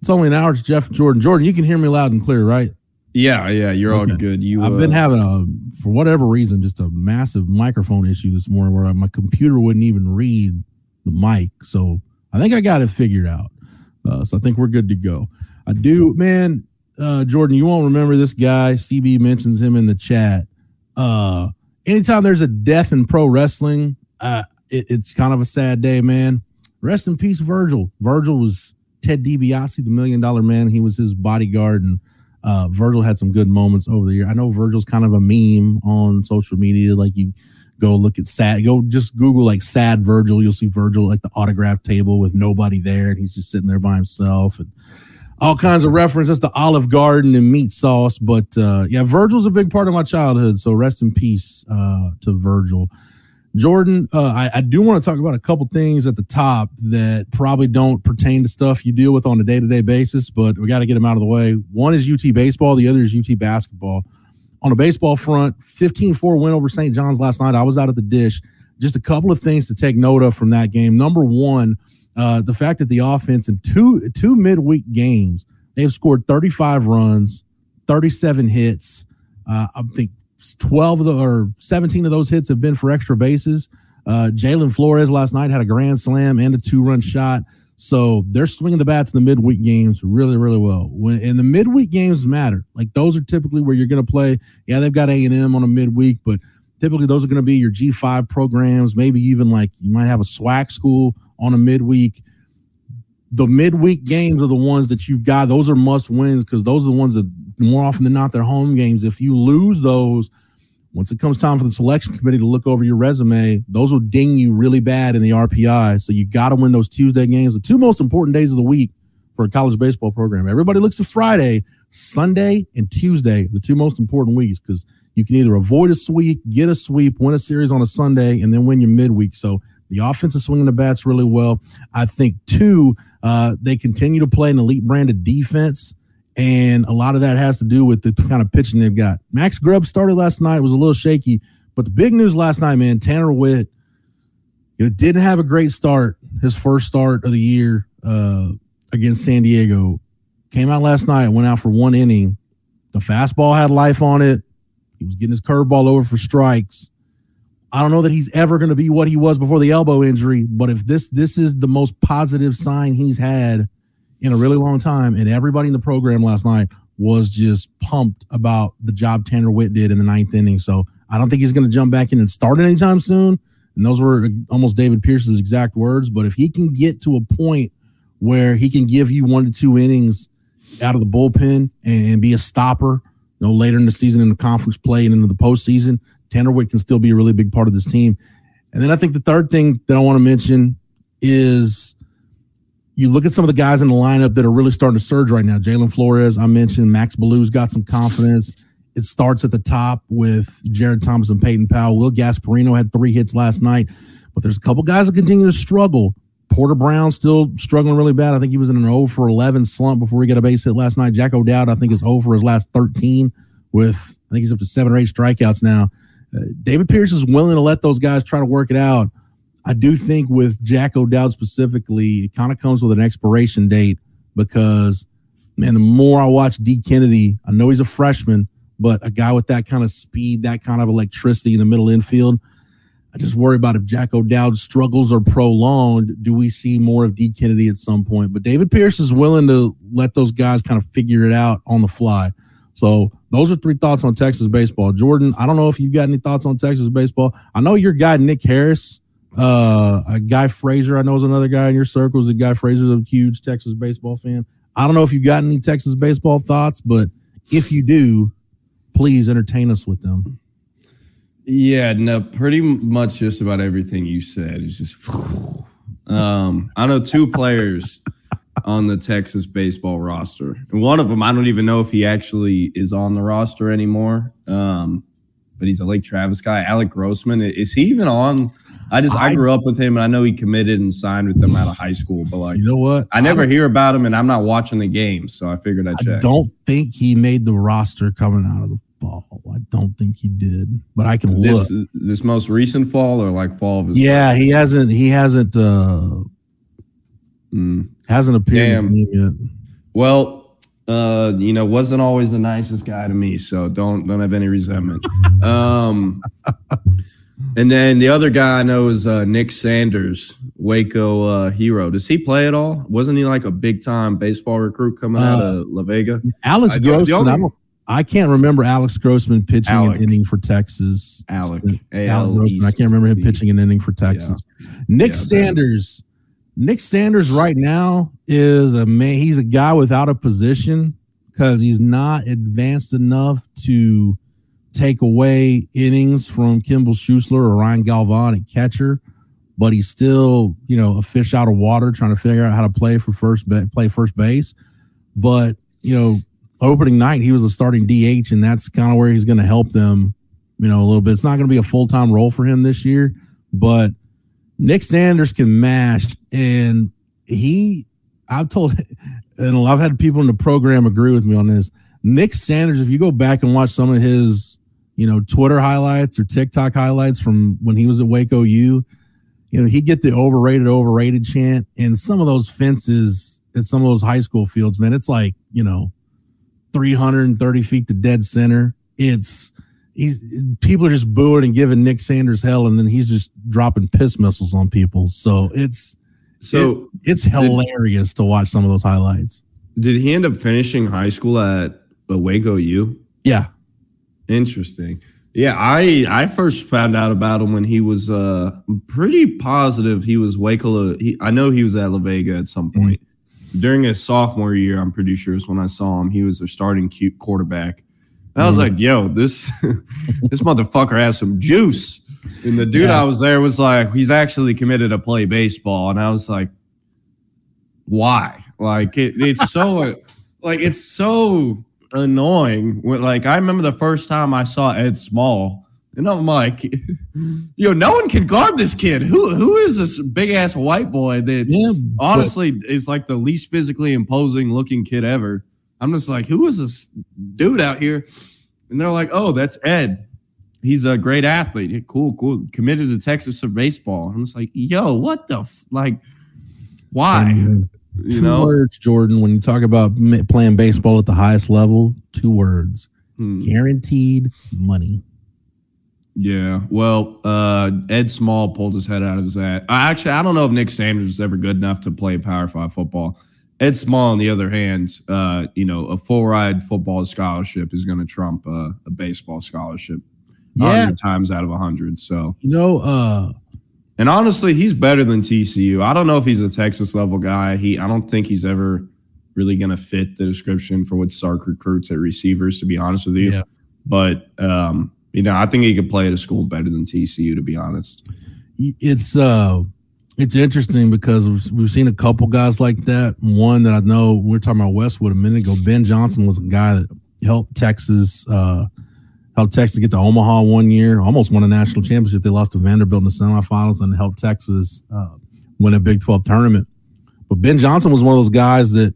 It's only an hour to Jeff Jordan. Jordan, you can hear me loud and clear, right? Yeah, yeah, you're okay. all good. You, I've uh, been having a, for whatever reason, just a massive microphone issue this morning where my computer wouldn't even read the mic. So I think I got it figured out. Uh, so I think we're good to go. I do, man. Uh, Jordan, you won't remember this guy. CB mentions him in the chat. Uh, anytime there's a death in pro wrestling, uh, it, it's kind of a sad day, man. Rest in peace, Virgil. Virgil was Ted DiBiase, the Million Dollar Man. He was his bodyguard, and uh, Virgil had some good moments over the year. I know Virgil's kind of a meme on social media. Like you go look at sad, go just Google like sad Virgil. You'll see Virgil like the autograph table with nobody there, and he's just sitting there by himself, and all kinds of references to Olive Garden and meat sauce. But uh, yeah, Virgil's a big part of my childhood. So rest in peace uh, to Virgil. Jordan, uh, I, I, do want to talk about a couple things at the top that probably don't pertain to stuff you deal with on a day to day basis, but we got to get them out of the way. One is UT baseball, the other is UT basketball. On the baseball front, 15 4 win over St. John's last night. I was out at the dish. Just a couple of things to take note of from that game. Number one, uh, the fact that the offense in two two midweek games, they've scored 35 runs, 37 hits. Uh, I think 12 of the or 17 of those hits have been for extra bases. Uh, Jalen Flores last night had a grand slam and a two run shot. So they're swinging the bats in the midweek games really, really well. When and the midweek games matter. Like those are typically where you're going to play. Yeah, they've got A and M on a midweek, but typically those are going to be your G5 programs. Maybe even like you might have a SWAC school on a midweek. The midweek games are the ones that you've got. Those are must wins because those are the ones that more often than not, their home games. If you lose those, once it comes time for the selection committee to look over your resume, those will ding you really bad in the RPI. So you got to win those Tuesday games, the two most important days of the week for a college baseball program. Everybody looks to Friday, Sunday, and Tuesday, the two most important weeks, because you can either avoid a sweep, get a sweep, win a series on a Sunday, and then win your midweek. So the offense is swinging the bats really well. I think, two, uh, they continue to play an elite brand of defense. And a lot of that has to do with the kind of pitching they've got. Max Grubb started last night, was a little shaky, but the big news last night, man, Tanner Witt, you know, didn't have a great start, his first start of the year uh, against San Diego. Came out last night, went out for one inning. The fastball had life on it. He was getting his curveball over for strikes. I don't know that he's ever going to be what he was before the elbow injury, but if this this is the most positive sign he's had in a really long time, and everybody in the program last night was just pumped about the job Tanner Witt did in the ninth inning. So I don't think he's going to jump back in and start anytime soon. And those were almost David Pierce's exact words. But if he can get to a point where he can give you one to two innings out of the bullpen and, and be a stopper, you know, later in the season in the conference play and into the postseason, Tanner Witt can still be a really big part of this team. And then I think the third thing that I want to mention is you look at some of the guys in the lineup that are really starting to surge right now. Jalen Flores, I mentioned. Max Belyeu's got some confidence. It starts at the top with Jared Thomas and Peyton Powell. Will Gasparino had three hits last night, but there's a couple guys that continue to struggle. Porter Brown still struggling really bad. I think he was in an 0 for 11 slump before he got a base hit last night. Jack O'Dowd, I think, is 0 for his last 13 with, I think he's up to seven or eight strikeouts now. Uh, David Pierce is willing to let those guys try to work it out. I do think with Jack O'Dowd specifically, it kind of comes with an expiration date because, man, the more I watch Dee Kennedy, I know he's a freshman, but a guy with that kind of speed, that kind of electricity in the middle infield, I just worry about if Jack O'Dowd struggles are prolonged, do we see more of Dee Kennedy at some point? But David Pierce is willing to let those guys kind of figure it out on the fly. So those are three thoughts on Texas baseball. Jordan, I don't know if you've got any thoughts on Texas baseball. I know your guy Nick Harris uh, a guy Frazier, I know is another guy in your circles. A guy Frazier's a huge Texas baseball fan. I don't know if you got any Texas baseball thoughts, but if you do, please entertain us with them. Yeah, no, pretty much just about everything you said is just. Um, I know two players on the Texas baseball roster. And one of them, I don't even know if he actually is on the roster anymore. Um, but he's a Lake Travis guy. Alec Grossman. Is he even on? I just I, I, grew up with him and I know he committed and signed with them out of high school, but like you know what? I never I hear about him and I'm not watching the games, so I figured I'd check. I don't think he made the roster coming out of the fall. I don't think he did, but I can this, look. This most recent fall or like fall of his Yeah, he hasn't he hasn't uh mm. hasn't appeared yet. Well, uh, you know, wasn't always the nicest guy to me, so don't don't have any resentment. um and then the other guy I know is uh, Nick Sanders, Waco uh, hero. Does he play at all? Wasn't he like a big time baseball recruit coming out uh, of La Vega? Alex Grossman. I, don't, I can't remember Alex Grossman pitching Alec. an inning for Texas. Alec. Alec Grossman. I can't remember him pitching an inning for Texas. Nick Sanders. Nick Sanders right now is a man. He's a guy without a position because he's not advanced enough to take away innings from Kimble Schuessler or Ryan Galvan at catcher, but he's still, you know, a fish out of water trying to figure out how to play for first play first base. But, you know, opening night he was a starting DH and that's kind of where he's going to help them, you know, a little bit. It's not going to be a full-time role for him this year, but Nick Sanders can mash and he I've told and I've had people in the program agree with me on this. Nick Sanders, if you go back and watch some of his you know, Twitter highlights or TikTok highlights from when he was at Waco U, you know, he'd get the overrated, overrated chant. And some of those fences at some of those high school fields, man, it's like, you know, 330 feet to dead center. It's, he's, people are just booing and giving Nick Sanders hell, and then he's just dropping piss missiles on people. So it's, so it, it's hilarious did, to watch some of those highlights. Did he end up finishing high school at Waco U? Yeah. Interesting. Yeah, I I first found out about him when he was uh pretty positive he was Waco. He, I know he was at La Vega at some mm-hmm. point mm-hmm. during his sophomore year. I'm pretty sure is when I saw him. He was their starting cute quarterback. And I was mm-hmm. like, "Yo, this this motherfucker has some juice." And the dude yeah. I was there was like, "He's actually committed to play baseball," and I was like, "Why?" Like it, it's so like it's so annoying. Like I remember the first time I saw Ed Small, and I'm like, yo, no one can guard this kid. Who who is this big ass white boy that yeah, honestly but- is like the least physically imposing looking kid ever? I'm just like, who is this dude out here? And they're like, oh, that's Ed. He's a great athlete. Cool, cool. Committed to Texas for baseball. I'm just like, yo, what the f-? like? Why? You two know? words, Jordan. When you talk about playing baseball at the highest level, two words: hmm. guaranteed money. Yeah. Well, uh, Ed Small pulled his head out of his ass. I actually, I don't know if Nick Sanders is ever good enough to play Power Five football. Ed Small, on the other hand, uh, you know, a full ride football scholarship is going to trump uh, a baseball scholarship. Yeah. times out of a hundred. So you know, uh, and honestly, he's better than TCU. I don't know if he's a Texas level guy. He I don't think he's ever really going to fit the description for what Sark recruits at receivers, to be honest with you. Yeah. But um, you know, I think he could play at a school better than TCU, to be honest. It's uh it's interesting because we've seen a couple guys like that. One that I know we are talking about Westwood a minute ago. Ben Johnson was a guy that helped Texas uh, helped Texas get to Omaha one year, almost won a national championship. They lost to Vanderbilt in the semifinals and helped Texas uh, win a Big 12 tournament. But Ben Johnson was one of those guys that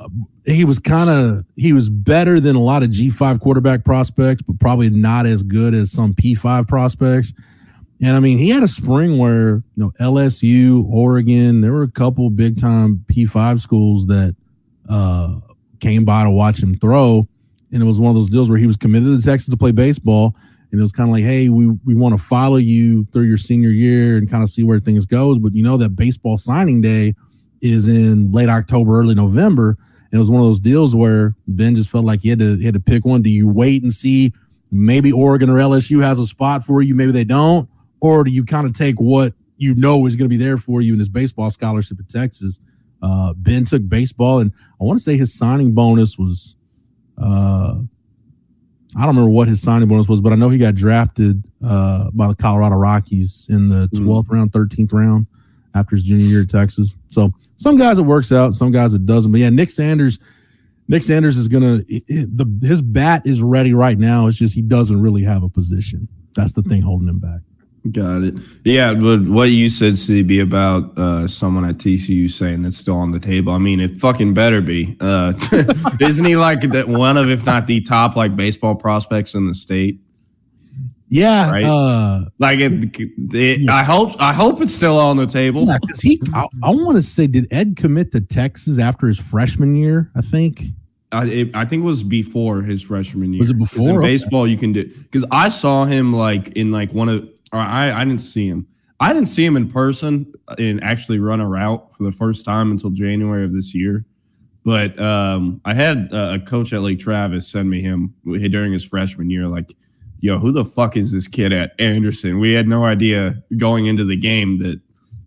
uh, he was kind of he was better than a lot of G5 quarterback prospects, but probably not as good as some P5 prospects. And I mean, he had a spring where you know LSU, Oregon, there were a couple big time P5 schools that uh, came by to watch him throw and it was one of those deals where he was committed to Texas to play baseball, and it was kind of like, hey, we we want to follow you through your senior year and kind of see where things goes. But you know that baseball signing day is in late October, early November, and it was one of those deals where Ben just felt like he had to he had to pick one. Do you wait and see maybe Oregon or LSU has a spot for you, maybe they don't, or do you kind of take what you know is going to be there for you in this baseball scholarship at Texas? Uh, ben took baseball, and I want to say his signing bonus was uh, I don't remember what his signing bonus was, but I know he got drafted uh, by the Colorado Rockies in the 12th mm. round, 13th round after his junior year at Texas. So some guys it works out, some guys it doesn't. But yeah, Nick Sanders, Nick Sanders is gonna the his bat is ready right now. It's just he doesn't really have a position. That's the thing holding him back. Got it. Yeah, but what you said, CB, about uh, someone at TCU saying that's still on the table. I mean, it fucking better be. Uh, isn't he like that one of, if not the top, like baseball prospects in the state? Yeah, right. Uh, like it, it yeah. I hope. I hope it's still on the table. Yeah, because he. I, I want to say, did Ed commit to Texas after his freshman year? I think. I, it, I think it was before his freshman year. Was it before? In okay. baseball, you can do because I saw him like in like one of or I, I didn't see him. I didn't see him in person and actually run a route for the first time until January of this year. But um, I had a coach at Lake Travis send me him during his freshman year, like, yo, who the fuck is this kid at Anderson? We had no idea going into the game that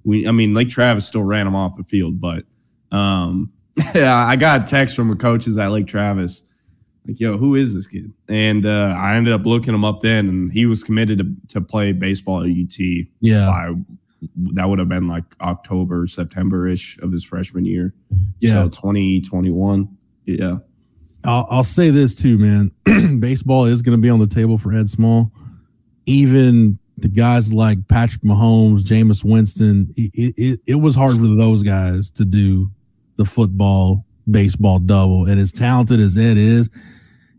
we, I mean, Lake Travis still ran him off the field, but um, I got a text from the coaches at Lake Travis like, yo, who is this kid? And uh, I ended up looking him up then, and he was committed to, to play baseball at UT. Yeah. By, that would have been like October, September ish of his freshman year. Yeah. So 2021. Yeah. I'll, I'll say this too, man. baseball is going to be on the table for Ed Small. Even the guys like Patrick Mahomes, Jameis Winston, it, it, it was hard for those guys to do the football baseball double. And as talented as Ed is,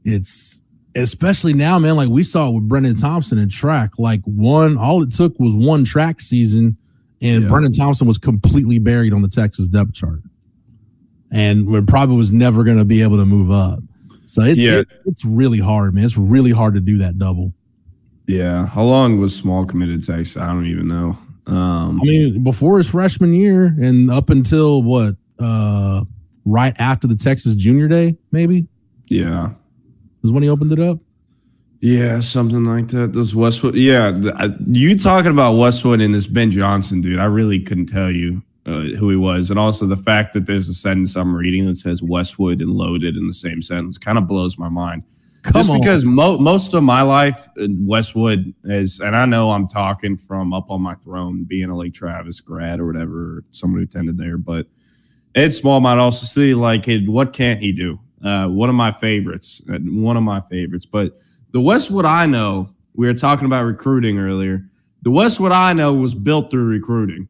it's especially now, man. Like we saw with Brendan Thompson in track, like one, all it took was one track season, and yeah. Brendan Thompson was completely buried on the Texas depth chart, and we probably was never going to be able to move up. So it's yeah. it, it's really hard, man. It's really hard to do that double. Yeah, how long was Small committed Texas? I don't even know. Um, I mean, before his freshman year and up until what, uh, right after the Texas Junior Day, maybe. Yeah, was when he opened it up. Yeah, something like that. Those Westwood. Yeah, you talking about Westwood and this Ben Johnson dude? I really couldn't tell you uh, who he was, and also the fact that there's a sentence I'm reading that says Westwood and loaded in the same sentence kind of blows my mind. Come Just on. because mo- most of my life, uh, Westwood is, and I know I'm talking from up on my throne, being a Lake Travis grad or whatever, someone who attended there, but Ed Small might also see like, what can't he do? Uh, one of my favorites, uh, one of my favorites. But the Westwood I know, we were talking about recruiting earlier. The Westwood I know was built through recruiting.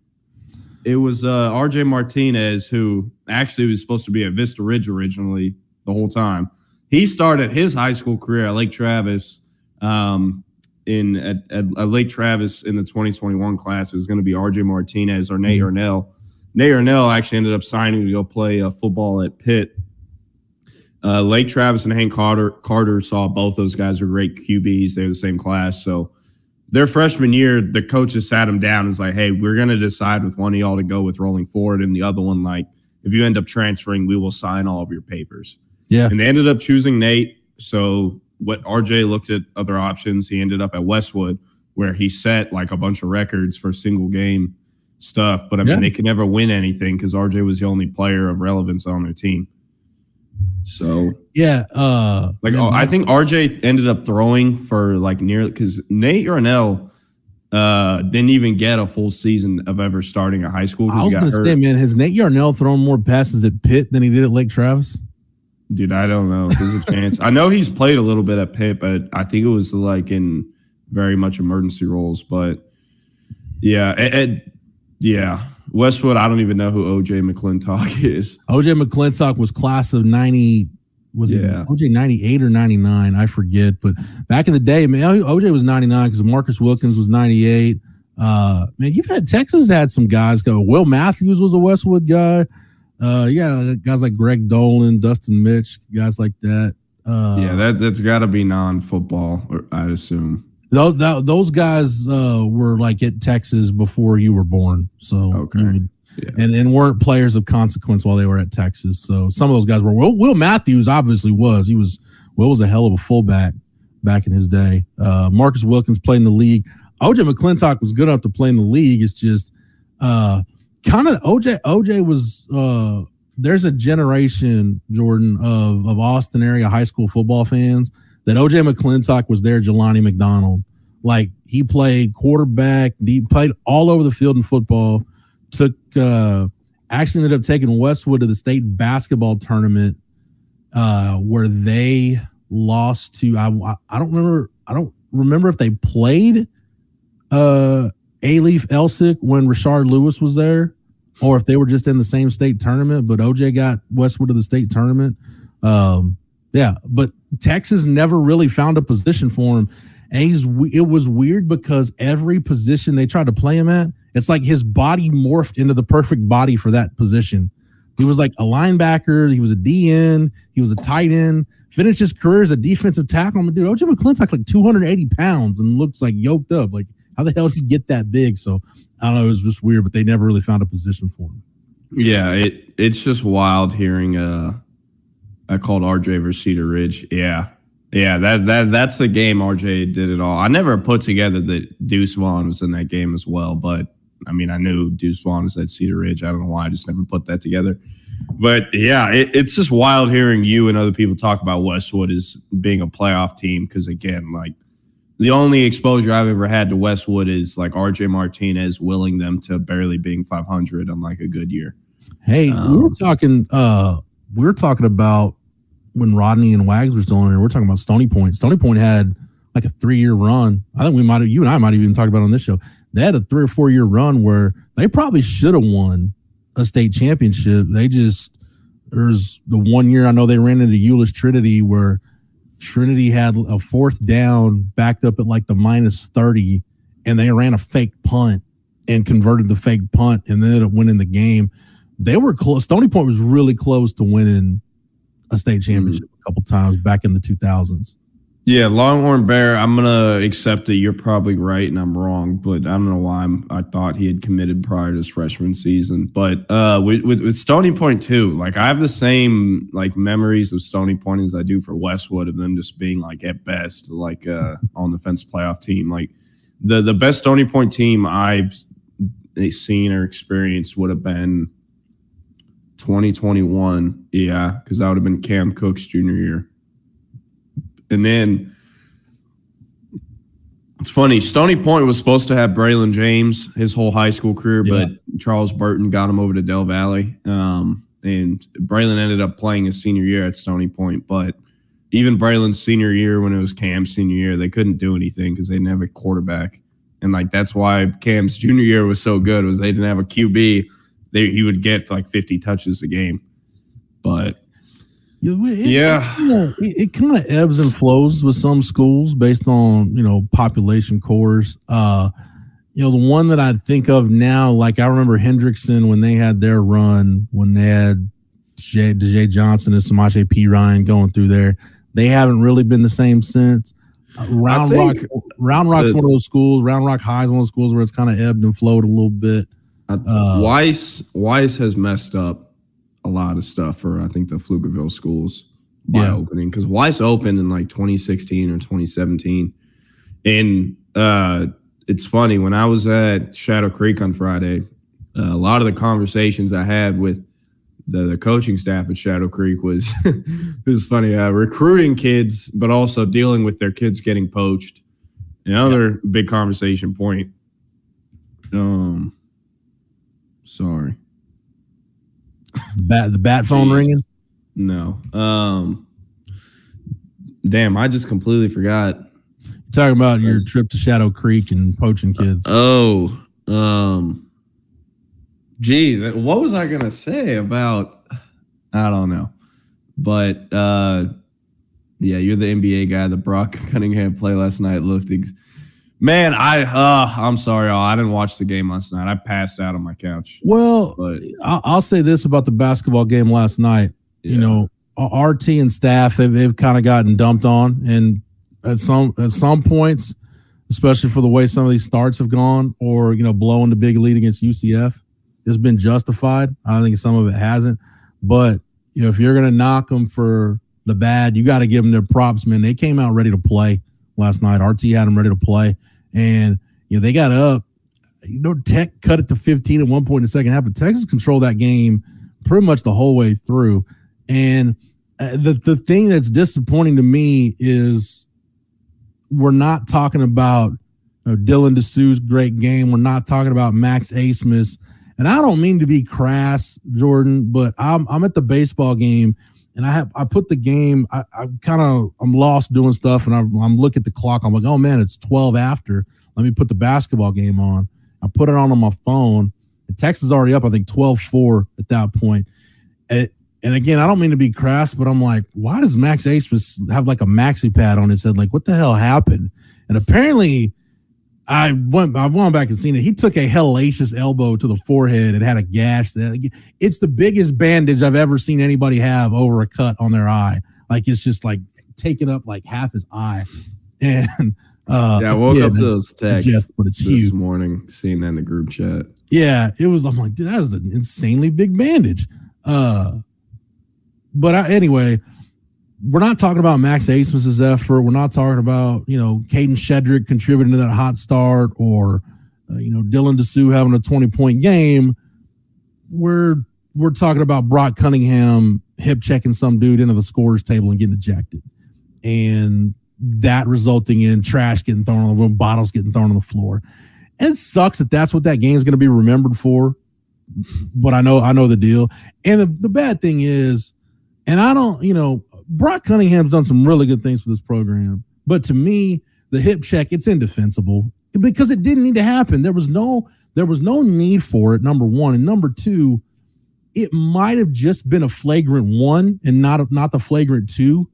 It was uh, RJ Martinez, who actually was supposed to be at Vista Ridge originally the whole time. He started his high school career at Lake Travis. Um, in at, at, at, Lake Travis in the 2021 class, it was going to be RJ Martinez or Nate mm-hmm. Yarnell. Nate Yarnell actually ended up signing to go play uh, football at Pitt uh, Lake Travis and Hank Carter Carter saw both those guys are great QBs. They're the same class. So their freshman year, the coaches sat them down and was like, hey, we're going to decide with one of y'all to go with rolling forward. And the other one, like, if you end up transferring, we will sign all of your papers. Yeah. And they ended up choosing Nate. So what RJ looked at other options. He ended up at Westwood where he set like a bunch of records for single game stuff. But I mean, yeah. they could never win anything because RJ was the only player of relevance on their team. So yeah, uh, like oh, I think RJ ended up throwing for like near because Nate Yarnell uh didn't even get a full season of ever starting a high school. I was gonna hurt. say, man, has Nate Yarnell thrown more passes at Pitt than he did at Lake Travis? Dude, I don't know. There's a chance. I know he's played a little bit at Pitt, but I think it was like in very much emergency roles. But yeah, it, it, yeah. Westwood, I don't even know who OJ McClintock is. OJ McClintock was class of 90. Was yeah. it OJ 98 or 99? I forget. But back in the day, man, OJ was 99 because Marcus Wilkins was 98. Uh, man, you've had Texas had some guys go. Will Matthews was a Westwood guy. Uh, yeah, guys like Greg Dolan, Dustin Mitch, guys like that. Uh, yeah, that that's got to be non-football, I'd assume. Those those guys uh, were like at Texas before you were born, so okay. yeah. and and weren't players of consequence while they were at Texas. So some of those guys were. Will, Will Matthews obviously was. He was. Will was a hell of a fullback back in his day. Uh, Marcus Wilkins played in the league. OJ McClintock was good enough to play in the league. It's just uh, kind of OJ. OJ was. Uh, there's a generation, Jordan, of of Austin area high school football fans that OJ McClintock was there, Jelani McDonald. Like he played quarterback, he played all over the field in football, took uh actually ended up taking Westwood to the state basketball tournament uh, where they lost to I I don't remember I don't remember if they played uh Alief Elsik when Rashard Lewis was there, or if they were just in the same state tournament. But OJ got Westwood to the state tournament. Um, yeah, but Texas never really found a position for him. And he's it was weird because every position they tried to play him at, it's like his body morphed into the perfect body for that position. He was like a linebacker, he was a DN, he was a tight end, finished his career as a defensive tackle. I'm a dude, OJ McClintock like 280 pounds and looks like yoked up. Like, how the hell did he get that big? So I don't know, it was just weird, but they never really found a position for him. Yeah, it it's just wild hearing uh I called RJ versus Cedar Ridge. Yeah. Yeah, that that that's the game RJ did it all. I never put together that Deuce Vaughn was in that game as well, but I mean, I knew Deuce Vaughn was at Cedar Ridge. I don't know why I just never put that together. But yeah, it, it's just wild hearing you and other people talk about Westwood as being a playoff team. Because again, like the only exposure I've ever had to Westwood is like RJ Martinez willing them to barely being 500 on like a good year. Hey, um, we were talking. uh We were talking about when Rodney and Wags were still in here, we're talking about Stony Point. Stony Point had like a three year run. I think we might have, you and I might have even talked about on this show. They had a three or four year run where they probably should have won a state championship. They just, there's the one year I know they ran into Euless Trinity where Trinity had a fourth down backed up at like the minus 30 and they ran a fake punt and converted the fake punt and then it went in the game. They were close. Stony Point was really close to winning a state mm-hmm. championship mm-hmm. a couple times back in the 2000s. Yeah, Longhorn Bear. I'm gonna accept that you're probably right and I'm wrong, but I don't know why I'm, I thought he had committed prior to his freshman season. But uh, with, with, with Stony Point too, like I have the same like memories of Stony Point as I do for Westwood of them just being like at best like uh, on the fence playoff team. Like the the best Stony Point team I've seen or experienced would have been 2021. Yeah, because that would have been Cam Cook's junior year. And then it's funny, Stony Point was supposed to have Braylon James his whole high school career, yeah. but Charles Burton got him over to Del Valle. Um, and Braylon ended up playing his senior year at Stony Point. But even Braylon's senior year, when it was Cam's senior year, they couldn't do anything because they didn't have a quarterback. And like that's why Cam's junior year was so good was they didn't have a QB they, he would get like 50 touches a game. But it, yeah, it, kind of ebbs and flows with some schools based on you know population cores. Uh, you know, the one that I think of now, like I remember Hendrickson when they had their run, when they had Jay, DJ Johnson and Samaje Perine going through there. They haven't really been the same since. Uh, Round Rock, Round Rock's the, one of those schools. Round Rock High is one of those schools where it's kind of ebbed and flowed a little bit. Uh, Weiss Weiss has messed up a lot of stuff for I think the Pflugerville schools by yeah. opening because Weiss opened in like 2016 or 2017, and uh, it's funny when I was at Shadow Creek on Friday, uh, a lot of the conversations I had with the, the coaching staff at Shadow Creek was it was funny uh, recruiting kids, but also dealing with their kids getting poached. Another yeah. big conversation point. Um, Sorry. Bat the bat phone Jeez. ringing? No. Um damn, I just completely forgot. You're talking about your trip to Shadow Creek and poaching kids. oh. Um gee, what was I gonna say about I don't know. But uh yeah, you're the NBA guy. The Brock Cunningham play last night looked ex- Man, I uh, I'm sorry, all I didn't watch the game last night. I passed out on my couch. Well, but, I'll say this about the basketball game last night. Yeah. You know, RT and staff they've, they've kind of gotten dumped on, and at some at some points, especially for the way some of these starts have gone, or you know, blowing the big lead against UCF, it's been justified. I don't think some of it hasn't, but you know, if you're going to knock them for the bad, you got to give them their props, man. They came out ready to play last night. RT had them ready to play. And you know, they got up. You know, Tech cut it to 15 at one point in the second half, but Texas controlled that game pretty much the whole way through. And uh, the the thing that's disappointing to me is we're not talking about you know, Dylan Disu's great game. We're not talking about Max Abmas. and I don't mean to be crass, Jordan, but I'm I'm at the baseball game and I have I put the game. I, I kind of I'm lost doing stuff, and I'm, I'm looking at the clock. I'm like, oh man, it's 12 after. Let me put the basketball game on. I put it on on my phone. The text is already up. I think 12-4 at that point. And, and again, I don't mean to be crass, but I'm like, why does Max Abmas have like a maxi pad on his head? Like, what the hell happened? And apparently I went I went back and seen it. He took a hellacious elbow to the forehead and had a gash. That it's the biggest bandage I've ever seen anybody have over a cut on their eye. Like it's just like taking up like half his eye. And uh yeah, I woke up to those texts just, but it's this huge. morning, seeing that in the group chat. Yeah, it was. I'm like, dude, was an insanely big bandage. Uh, but I, anyway, we're not talking about Max Abmas's effort. We're not talking about you know Kadin Shedrick contributing to that hot start or uh, you know Dylan Disu having a 20 point game. We're we're talking about Brock Cunningham hip checking some dude into the scores table and getting ejected, and that resulting in trash getting thrown on the room, bottles getting thrown on the floor. And it sucks that that's what that game is going to be remembered for. But I know I know the deal. And the, the bad thing is, and I don't, you know, Brock Cunningham's done some really good things for this program. But to me, the hip check, it's indefensible because it didn't need to happen. There was no there was no need for it, number one. And number two, it might have just been a flagrant one and not not the flagrant two.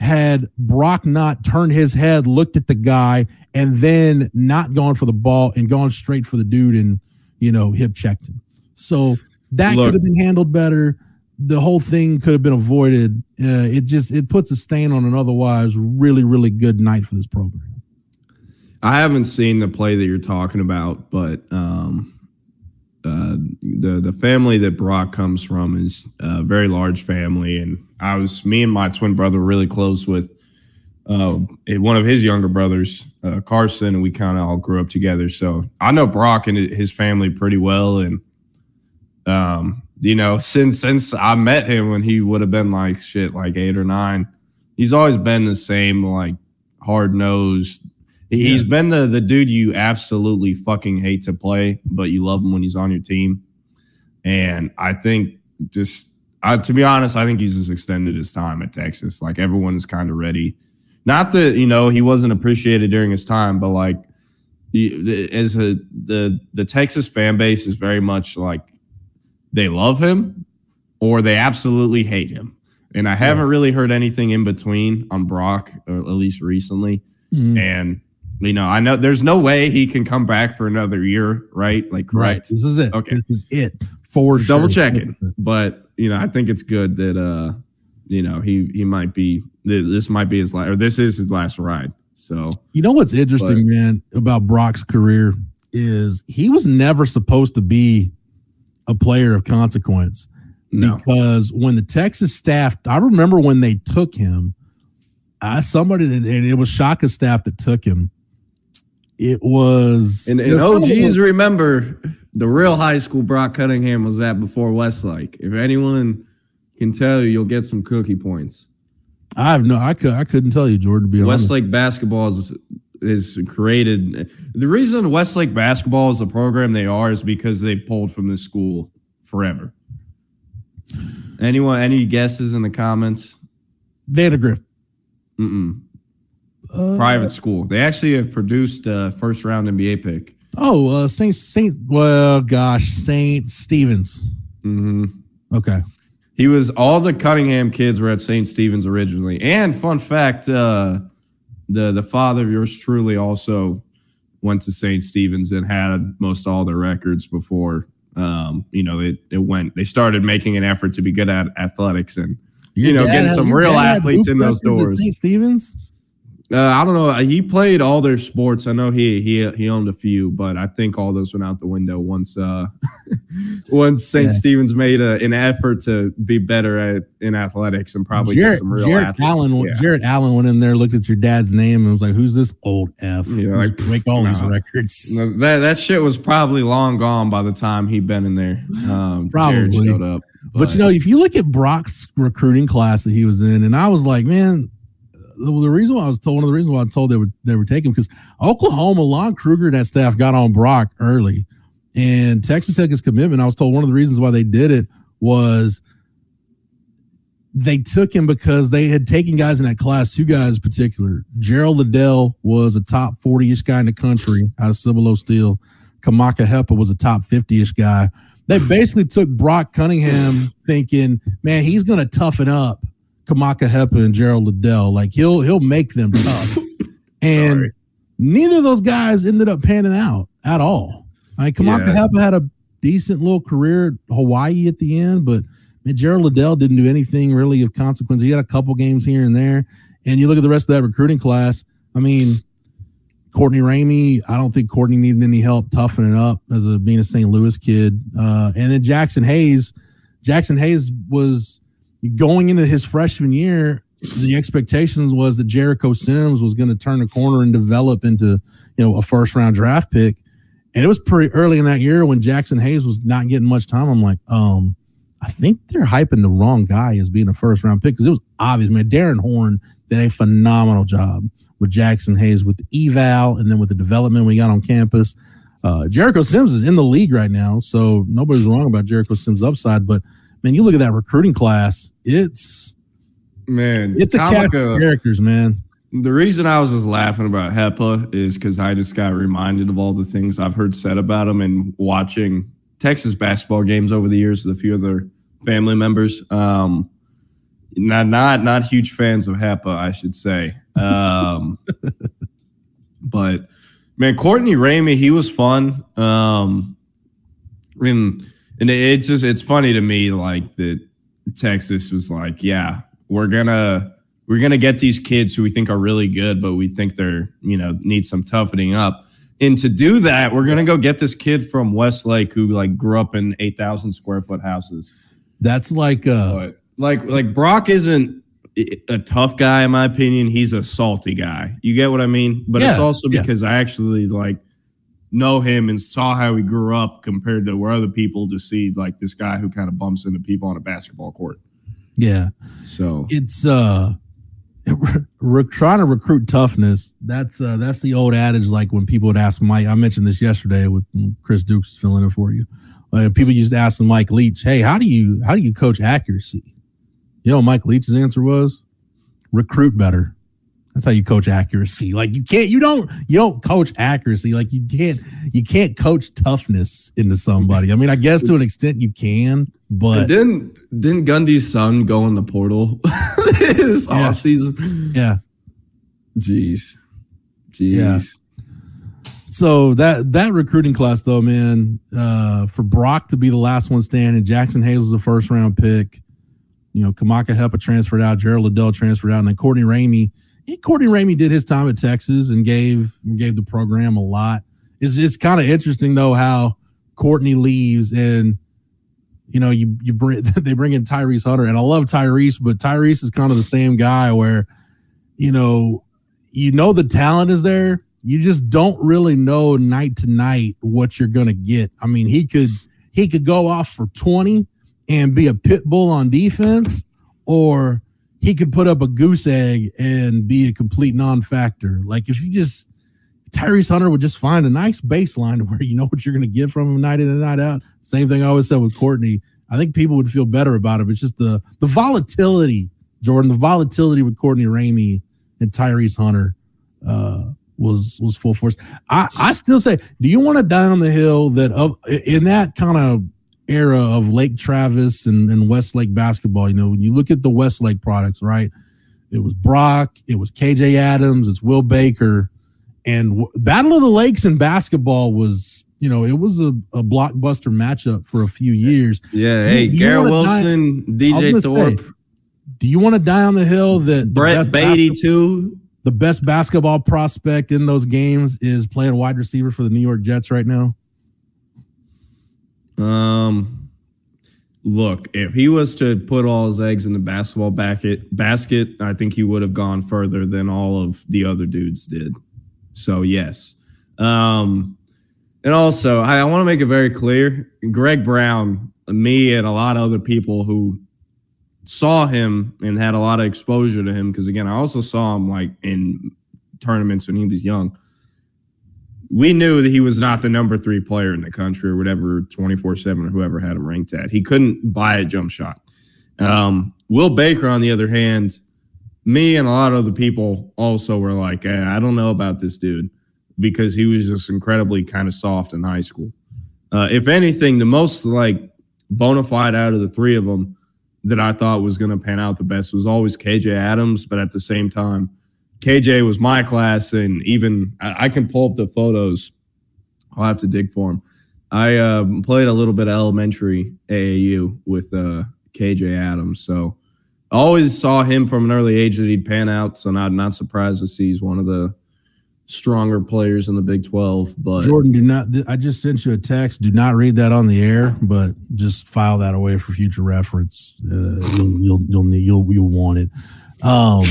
Had Brock not turned his head, looked at the guy, and then not gone for the ball and gone straight for the dude and you know hip checked him. So that Look. could have been handled better. The whole thing could have been avoided. Uh, it just it puts a stain on an otherwise really really good night for this program. I haven't seen the play that you're talking about, but um, uh, the the family that Brock comes from is a very large family, and I was me and my twin brother were really close with uh, one of his younger brothers, uh, Carson, and we kind of all grew up together. So I know Brock and his family pretty well, and um, you know, since since I met him when he would have been like shit, like eight or nine, he's always been the same, like hard nosed. He's Yeah. been the the dude you absolutely fucking hate to play, but you love him when he's on your team. And I think just uh, to be honest, I think he's just extended his time at Texas. Like everyone's kind of ready. Not that you know he wasn't appreciated during his time, but like he- as a the the Texas fan base is very much like they love him or they absolutely hate him. And I haven't really heard anything in between on Brock, or at least recently. Mm. And you know, I know there's no way he can come back for another year, right? Like, Right. correct. This is it. Okay. This is it. For double sure. checking. But you know, I think it's good that uh, you know, he he might be this might be his last or this is his last ride. So You know what's interesting, man, about Brock's career is he was never supposed to be a player of consequence no. because when the Texas staff, I remember when they took him, I somebody and it was Shaka's staff that took him. It was And, and was kind of OGs remember the real high school Brock Cunningham was at before Westlake. If anyone can tell you, you'll get some cookie points. I have no, I could, I couldn't tell you, Jordan. To be honest, Westlake basketball is, is created. The reason Westlake basketball is the program they are is because they pulled from this school forever. Anyone, any guesses in the comments? Vandegrift, Mm-mm. uh, Private school. They actually have produced a first round NBA pick. Oh, uh, Saint Saint. Well, gosh, Saint Stephen's. hmm Okay, He was all the Cunningham kids were at St. Stephen's originally. And fun fact, uh, the the father of yours truly also went to St. Stephen's and had most all their records before um, you know, it, it went they started making an effort to be good at athletics and You know, Your getting some real athletes in those doors. St. Stephen's. Uh, I don't know. He played all their sports. I know he he he owned a few, but I think all those went out the window once uh once St. Yeah. Stephen's made a, an effort to be better at in athletics and probably get Jarrett, some real Jarrett athletes. Allen. went- Yeah. Jarrett Allen went in there, looked at your dad's name, and was like, "Who's this old f? Yeah, like, break all these records." That that shit was probably long gone by the time he'd been in there. Um, Jarrett Probably. showed up, But, you know, if you look at Brock's recruiting class that he was in, and I was like, man, the, the reason why I was told, one of the reasons why I told they would they were taking because Oklahoma, Lon Kruger and that staff got on Brock early, And Texas Tech's commitment, I was told one of the reasons why they did it was they took him because they had taken guys in that class, two guys in particular. Gerald Liddell was a top 40 ish guy in the country out of Cibolo Steele. Kamaka Hepa was a top 50 ish guy. They basically took Brock Cunningham thinking, man, he's going to toughen up Kamaka Hepa and Gerald Liddell. Like he'll he'll make them tough. and Sorry. neither of those guys ended up panning out at all. I mean, Kamaka yeah. Hepa had a decent little career at Hawaii at the end, but man, Gerald Liddell didn't do anything really of consequence. He had a couple games here and there. And you look at the rest of that recruiting class. I mean, Courtney Ramey, I don't think Courtney needed any help toughening up as a being a St. Louis kid. Uh, and then Jaxson Hayes, Jaxson Hayes was going into his freshman year. The expectations was that Jericho Sims was going to turn the corner and develop into, you know, a first round draft pick. And it was pretty early in that year when Jaxson Hayes was not getting much time. I'm like, um, I think they're hyping the wrong guy as being a first round pick because it was obvious, man. Darrin Horn did a phenomenal job with Jaxson Hayes with the eval and then with the development we got on campus. Uh, Jericho Sims is in the league right now, so nobody's wrong about Jericho Sims' upside. But man, you look at that recruiting class, it's man, it's a cast of characters, man. The reason I was just laughing about Hepa is because I just got reminded of all the things I've heard said about him and watching Texas basketball games over the years with a few other family members. Um, not not not huge fans of Hepa, I should say. Um, but man, Courtney Ramey, he was fun. Um, and and it's just it's funny to me like that Texas was like, yeah, we're gonna we're gonna get these kids who we think are really good, but we think they're you know need some toughening up. And to do that, we're gonna go get this kid from Westlake who like grew up in eight thousand square foot houses. That's like uh, but, like like Brock isn't a tough guy in my opinion. He's a salty guy. You get what I mean? But yeah, it's also because yeah. I actually like know him and saw how he grew up compared to where other people just see like this guy who kind of bumps into people on a basketball court. Yeah. So it's uh we're trying to recruit toughness. That's uh that's the old adage like when people would ask Mike, I mentioned this yesterday with Chris Dukes filling in for you. Uh, people used to ask Mike Leach, "Hey, how do you how do you coach accuracy?" You know, Mike Leach's answer was, "Recruit better." That's how you coach accuracy. Like you can't, you don't, you don't coach accuracy. Like you can't, you can't coach toughness into somebody. I mean, I guess to an extent you can, but didn't didn't Gundy's son go in the portal this yeah. off season? Yeah. Jeez. Jeez. Yeah. So that that recruiting class though, man, uh, for Brock to be the last one standing, Jaxson Hayes was a first round pick. You know, Kamaka Hepa transferred out, Gerald Liddell transferred out, and then Courtney Ramey. Courtney Ramey did his time at Texas and gave gave the program a lot. It's it's kind of interesting though how Courtney leaves and you know you you bring they bring in Tyrese Hunter and I love Tyrese, but Tyrese is kind of the same guy where you know you know the talent is there you just don't really know night to night what you're to get. I mean, he could he could go off for 20 and be a pit bull on defense or he could put up a goose egg and be a complete non-factor. Like if you just Tyrese Hunter would just find a nice baseline where you know what you're going to get from him night in and night out. Same thing I always said with Courtney. I think people would feel better about it. It's just the the volatility, Jordan, the volatility with Courtney Ramey and Tyrese Hunter. Uh, was was full force. I I still say, do you want to die on the hill that of in that kind of era of Lake Travis and, and Westlake basketball? You know, when you look at the Westlake products, right? It was Brock, it was KJ Adams, it's Will Baker, and w- Battle of the Lakes in basketball was you know, it was a, a blockbuster matchup for a few years. Yeah, hey, Garrett Wilson, die, DJ Thorpe. Say, do you want to die on the hill that Brett Baty too? the best basketball prospect in those games is playing wide receiver for the New York Jets right now? Um, look, if he was to put all his eggs in the basketball basket, basket, I think he would have gone further than all of the other dudes did. So yes. Um, and also, I, I want to make it very clear: Greg Brown, me, and a lot of other people who saw him and had a lot of exposure to him because again, I also saw him like in tournaments when he was young. We knew that he was not the number three player in the country or whatever, 24 7 or whoever had him ranked at. He couldn't buy a jump shot. Um, Will Baker, on the other hand, me and a lot of other people also were like, eh, I don't know about this dude because he was just incredibly kind of soft in high school. Uh, if anything, the most like bona fide out of the three of them that I thought was going to pan out the best was always KJ Adams, but at the same time, KJ was my class, and even I, I can pull up the photos. I'll have to dig for them. I uh, played a little bit of elementary AAU with uh, KJ Adams, so I always saw him from an early age that he'd pan out. So not not surprised to see he's one of the stronger players in the Big Twelve. But Jordan, do not. I just sent you a text. Do not read that on the air, but just file that away for future reference. Uh, you'll, you'll you'll need you'll you'll want it. Um,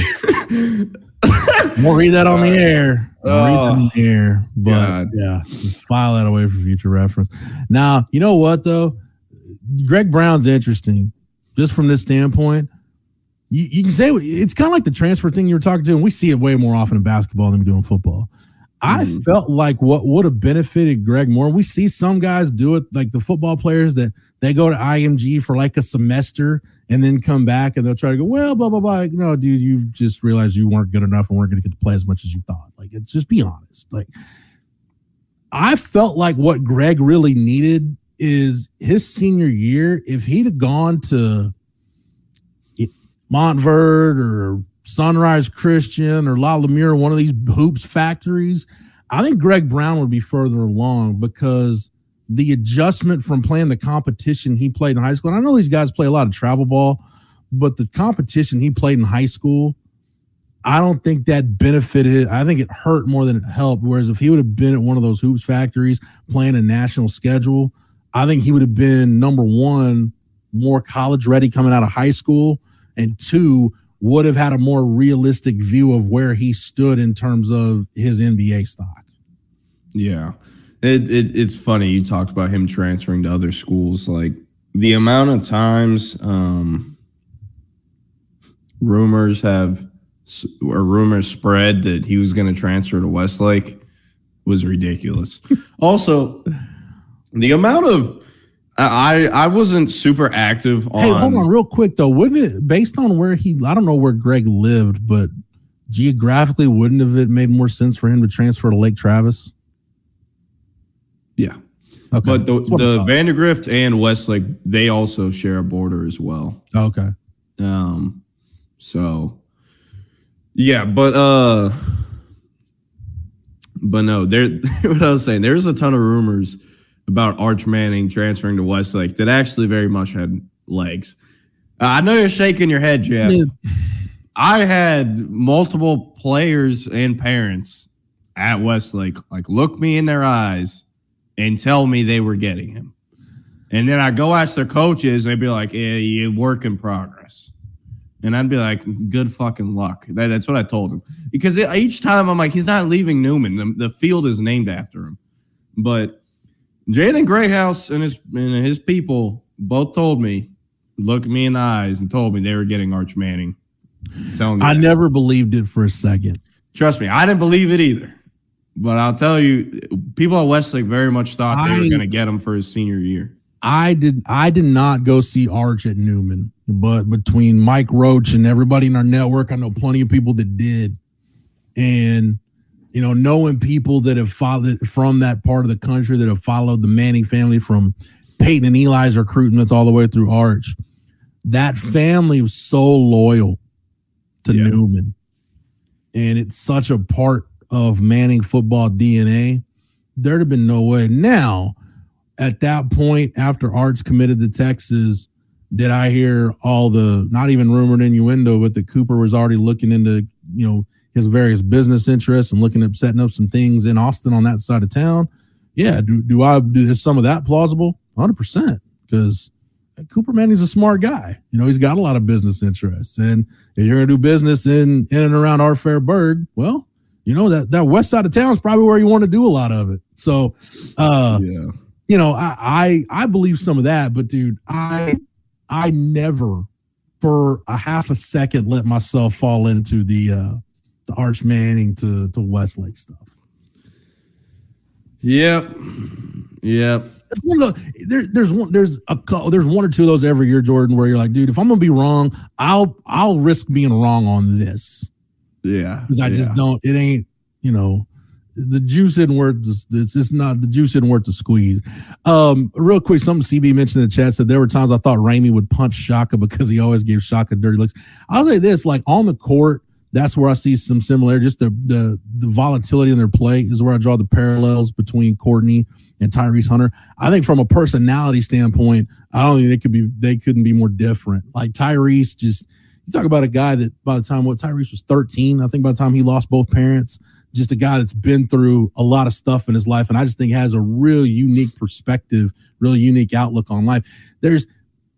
won't read that on the air. Won't read that on the air, but God. yeah, file that away for future reference. Now, you know what though, Greg Brown's interesting, just from this standpoint. You, you can say it's kind of like the transfer thing you were talking to, and we see it way more often in basketball than we do in football. I Mhm. felt like what would have benefited Greg more. We see some guys do it, like the football players that they go to IMG for like a semester and then come back and they'll try to go, well, blah, blah, blah. No, dude, you just realized you weren't good enough and weren't going to get to play as much as you thought. Like, it's just be honest. Like, I felt like what Greg really needed is his senior year. If he'd have gone to Montverde or Sunrise Christian or La Lumiere, one of these hoops factories, I think Greg Brown would be further along because the adjustment from playing the competition he played in high school. And I know these guys play a lot of travel ball, but the competition he played in high school, I don't think that benefited. I think it hurt more than it helped. Whereas if he would have been at one of those hoops factories playing a national schedule, I think he would have been number one, more college ready coming out of high school, and two, would have had a more realistic view of where he stood in terms of his NBA stock. Yeah. It, it it's funny you talked about him transferring to other schools like the amount of times um rumors have or rumors spread that he was going to transfer to Westlake was ridiculous. also, the amount of I I wasn't super active on, Hey, hold on, real quick though. Wouldn't it, based on where he, I don't know where Greg lived, but geographically, wouldn't have it made more sense for him to transfer to Lake Travis? Okay, But the That's what I the. Vandegrift and Westlake they also share a border as well. okay, Um, so yeah, but uh, but no, there. What I was saying, there's a ton of rumors about Arch Manning transferring to Westlake that actually very much had legs. Uh, I know you're shaking your head, Jeff. Yeah. I had multiple players and parents at Westlake like look me in their eyes and tell me they were getting him. And then I go ask their coaches, and they'd be like, "Yeah, you work in progress." And I'd be like, "Good fucking luck." That, that's what I told him because each time I'm like, "He's not leaving Newman. The, the field is named after him." But Jaden Greathouse and his and his people both told me, looked me in the eyes, and told me they were getting Arch Manning. Telling me I that. never believed it for a second. Trust me, I didn't believe it either. But I'll tell you, people at Westlake very much thought they were going to get him for his senior year. I did I did not go see Arch at Newman, but between Mike Roach and everybody in our network, I know plenty of people that did. And you know, knowing people that have followed from that part of the country that have followed the Manning family from Peyton and Eli's recruitment all the way through Arch, that family was so loyal to Yeah. Newman. And it's such a part of Manning football DNA. There'd have been no way. Now, at that point, after Arch committed to Texas, did I hear all the not even rumored innuendo, but that Cooper was already looking into, you know, his various business interests and looking at setting up some things in Austin on that side of town? Yeah. Do, do I do is some of that plausible? 100%. Because Cooper Manning's a smart guy. You know, he's got a lot of business interests. And if you're going to do business in, in and around our Fairburg, well, you know, that, that west side of town is probably where you want to do a lot of it. So, uh, yeah. you know, I, I I believe some of that, but dude, I I never for a half a second let myself fall into the uh the Arch Manning to to Westlake stuff. Yep. Yep. There, there's one, there's a, there's one or two of those every year, Jordan, where you're like, dude, if I'm gonna be wrong, I'll, I'll risk being wrong on this. Yeah, because I yeah. just don't. It ain't, you know, the juice isn't worth it's just not the juice isn't worth the squeeze. Um, real quick, something CB mentioned in the chat said there were times I thought Ramey would punch Shaka because he always gave Shaka dirty looks. I'll say this, like on the court, that's where I see some similarity. Just the the the volatility in their play is where I draw the parallels between Courtney and Tyrese Hunter. I think from a personality standpoint, I don't think they could be they couldn't be more different. Like Tyrese just you talk about a guy that by the time what Tyrese was 13, I think by the time he lost both parents, just a guy that's been through a lot of stuff in his life. And I just think has a real unique perspective, really unique outlook on life. There's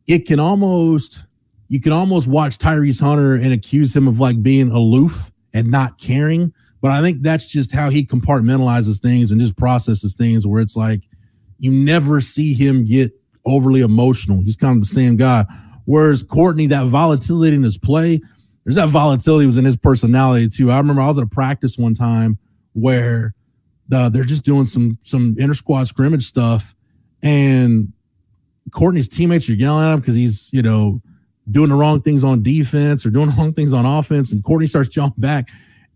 it can almost you can almost watch Tyrese Hunter and accuse him of like being aloof and not caring. But I think that's just how he compartmentalizes things and just processes things where it's like you never see him get overly emotional. He's kind of the same guy. Whereas Courtney, that volatility in his play, there's that volatility was in his personality too. I remember I was at a practice one time where the, they're just doing some some inter squad scrimmage stuff, and Courtney's teammates are yelling at him because he's you know doing the wrong things on defense or doing the wrong things on offense, and Courtney starts jumping back,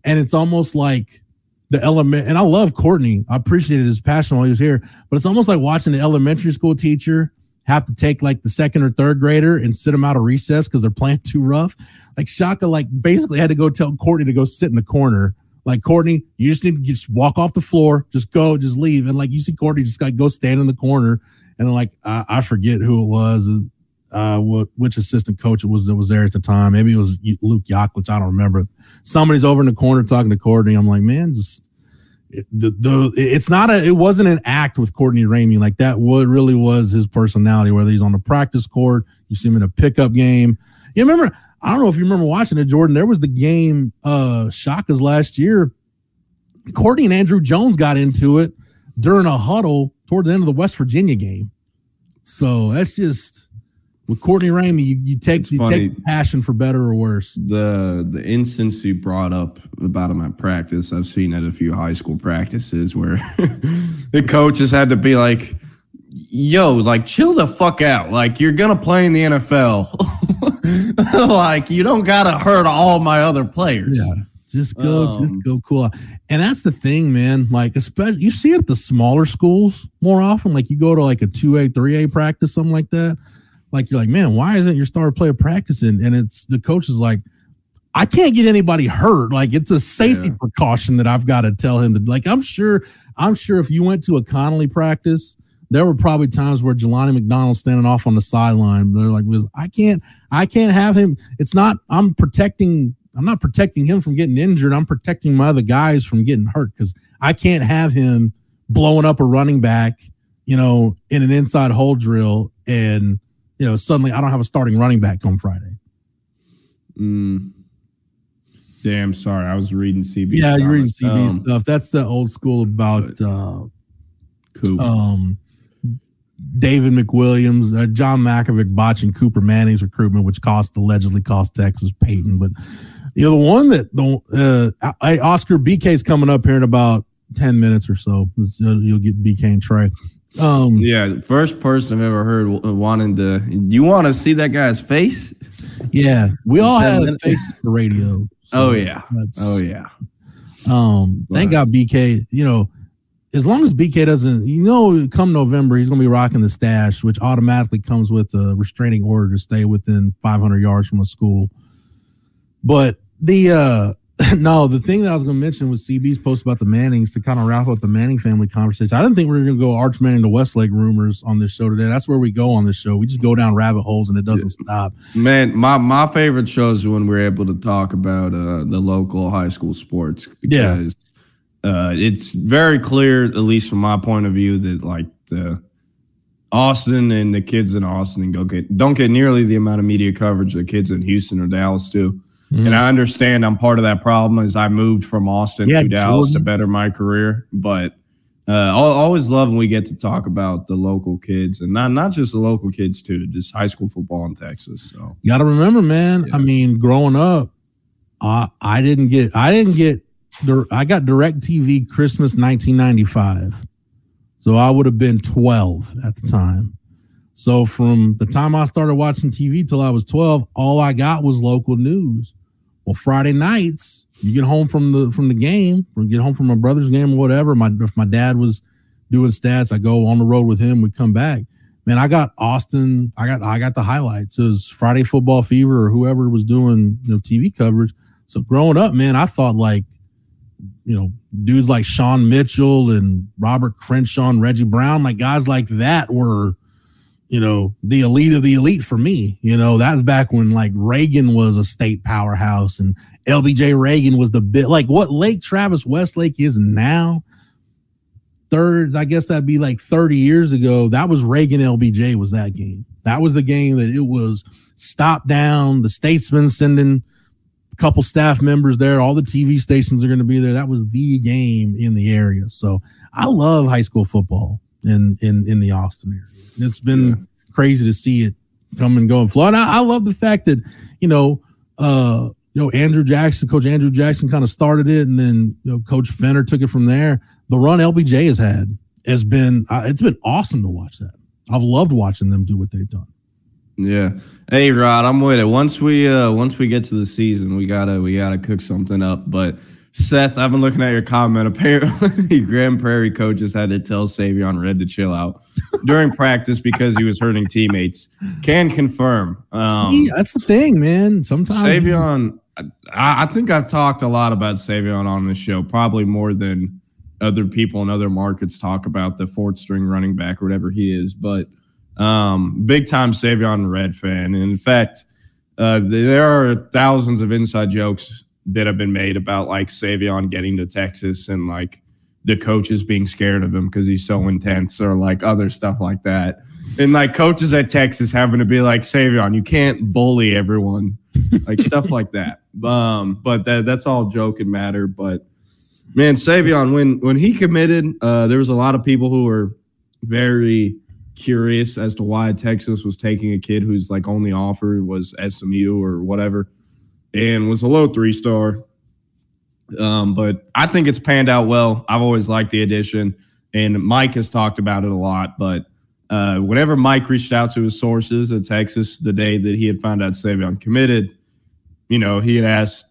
and it's almost like the element. And I love Courtney. I appreciated his passion while he was here, but it's almost like watching the elementary school teacher have to take like the second or third grader and sit them out of recess because they're playing too rough. Like Shaka, like basically had to go tell Courtney to go sit in the corner. Like Courtney, you just need to just walk off the floor, just go, just leave. And like you see Courtney just like go stand in the corner. And like I, I forget who it was, uh, what which assistant coach it was that was there at the time. Maybe it was Luke which I don't remember. Somebody's over in the corner talking to Courtney. I'm like, man, just the the it's not a it wasn't an act with Courtney Ramey like that. What really was his personality, whether he's on the practice court, you see him in a pickup game. You remember? I don't know if you remember watching it, Jordan. There was the game uh Shaka's last year. Courtney and Andrew Jones got into it during a huddle toward the end of the West Virginia game. So that's just with Courtney Ramey, you, you take it's you funny. take passion for better or worse. The the instance you brought up about him at practice, I've seen at a few high school practices where the coaches had to be like, "Yo, like chill the fuck out. Like you're gonna play in the NFL. like you don't gotta hurt all my other players." Yeah. Just go, um, just go cool. And that's the thing, man. Like, especially you see it at the smaller schools more often. Like you go to like a 2A, 3A practice, something like that like you're like, man, why isn't your star player practicing? And it's the coach is like, I can't get anybody hurt. Like it's a safety yeah. precaution that I've got to tell him to like. I'm sure, I'm sure if you went to a Connally practice, there were probably times where Jelani McDonald standing off on the sideline. They're like, I can't, I can't have him. It's not. I'm protecting. I'm not protecting him from getting injured. I'm protecting my other guys from getting hurt because I can't have him blowing up a running back, you know, in an inside hole drill and you know, suddenly I don't have a starting running back on Friday. Mm. Damn, sorry. I was reading CB. Yeah, you're reading CB um, stuff. That's the old school about uh, Coop. um, David McWilliams, uh, John Mackovic botching Cooper Manning's recruitment, which cost allegedly cost Texas Peyton. But you know, the one that don't uh, Oscar BK is coming up here in about ten minutes or so. Uh, you'll get BK and Trey. Um, yeah, first person I've ever heard wanting to. You want to see that guy's face? Yeah, we all have faces for radio. So oh yeah. Oh yeah. Um, thank God BK. You know, as long as BK doesn't, you know, come November he's going to be rocking the stash, which automatically comes with a restraining order to stay within 500 yards from a school. But the uh no, the thing that I was going to mention was CB's post about the Mannings to kind of wrap up the Manning family conversation. I didn't think we were going to go Arch Manning to Westlake rumors on this show today. That's where we go on this show. We just go down rabbit holes and it doesn't stop. Man, my my favorite shows when we're able to talk about uh, the local high school sports because yeah. uh, it's very clear, at least from my point of view, that like the Austin and the kids in Austin and go get don't get nearly the amount of media coverage the kids in Houston or Dallas do. Mm-hmm. And I understand I'm part of that problem as I moved from Austin yeah, to Dallas Jordan. to better my career. But uh, I always love when we get to talk about the local kids and not not just the local kids too, just high school football in Texas. So you got to remember, man. Yeah. I mean, growing up, I I didn't get I didn't get I got DirecTV Christmas 1995. So I would have been 12 at the time. So from the time I started watching TV till I was 12, all I got was local news. Well, Friday nights, you get home from the from the game, or get home from my brother's game or whatever. My if my dad was doing stats, I go on the road with him. We come back. Man, I got Austin. I got I got the highlights. It was Friday Football Fever or whoever was doing you know TV coverage. So growing up, man, I thought like you know dudes like Sean Mitchell and Robert Crenshaw and Reggie Brown, like guys like that were you know, the elite of the elite for me. You know, that's back when like Reagan was a state powerhouse and LBJ Reagan was the bit like what Lake Travis Westlake is now. Third, I guess that'd be like 30 years ago. That was Reagan LBJ was that game. That was the game that it was stop down, the statesman sending a couple staff members there, all the TV stations are going to be there. That was the game in the area. So I love high school football in in in the Austin area. It's been yeah. crazy to see it come and go and flow. And I, I love the fact that, you know, uh, you know, Andrew Jackson, Coach Andrew Jackson kind of started it, and then you know, Coach Fenner took it from there. The run LBJ has had has been uh, it's been awesome to watch that. I've loved watching them do what they've done. Yeah. Hey Rod, I'm with it. Once we uh once we get to the season, we gotta we gotta cook something up. But Seth, I've been looking at your comment. Apparently, Grand Prairie coaches had to tell Savion Red to chill out during practice because he was hurting teammates. Can confirm. Um, See, that's the thing, man. Sometimes Savion, I, I, think I've talked a lot about Savion on this show, probably more than other people in other markets talk about the fourth string running back or whatever he is. But um, big time Savion Red fan. And in fact, uh, there are thousands of inside jokes that have been made about like Savion getting to Texas and like the coaches being scared of him because he's so intense or like other stuff like that. And like coaches at Texas having to be like, Savion, you can't bully everyone, like stuff like that. Um, but that that's all joke and matter. But man, Savion, when when he committed, uh, there was a lot of people who were very curious as to why Texas was taking a kid whose like only offer was SMU or whatever and was a low three star. Um, but I think it's panned out well. I've always liked the addition, and Mike has talked about it a lot. But uh, whenever Mike reached out to his sources at Texas the day that he had found out Savion committed, you know, he had asked,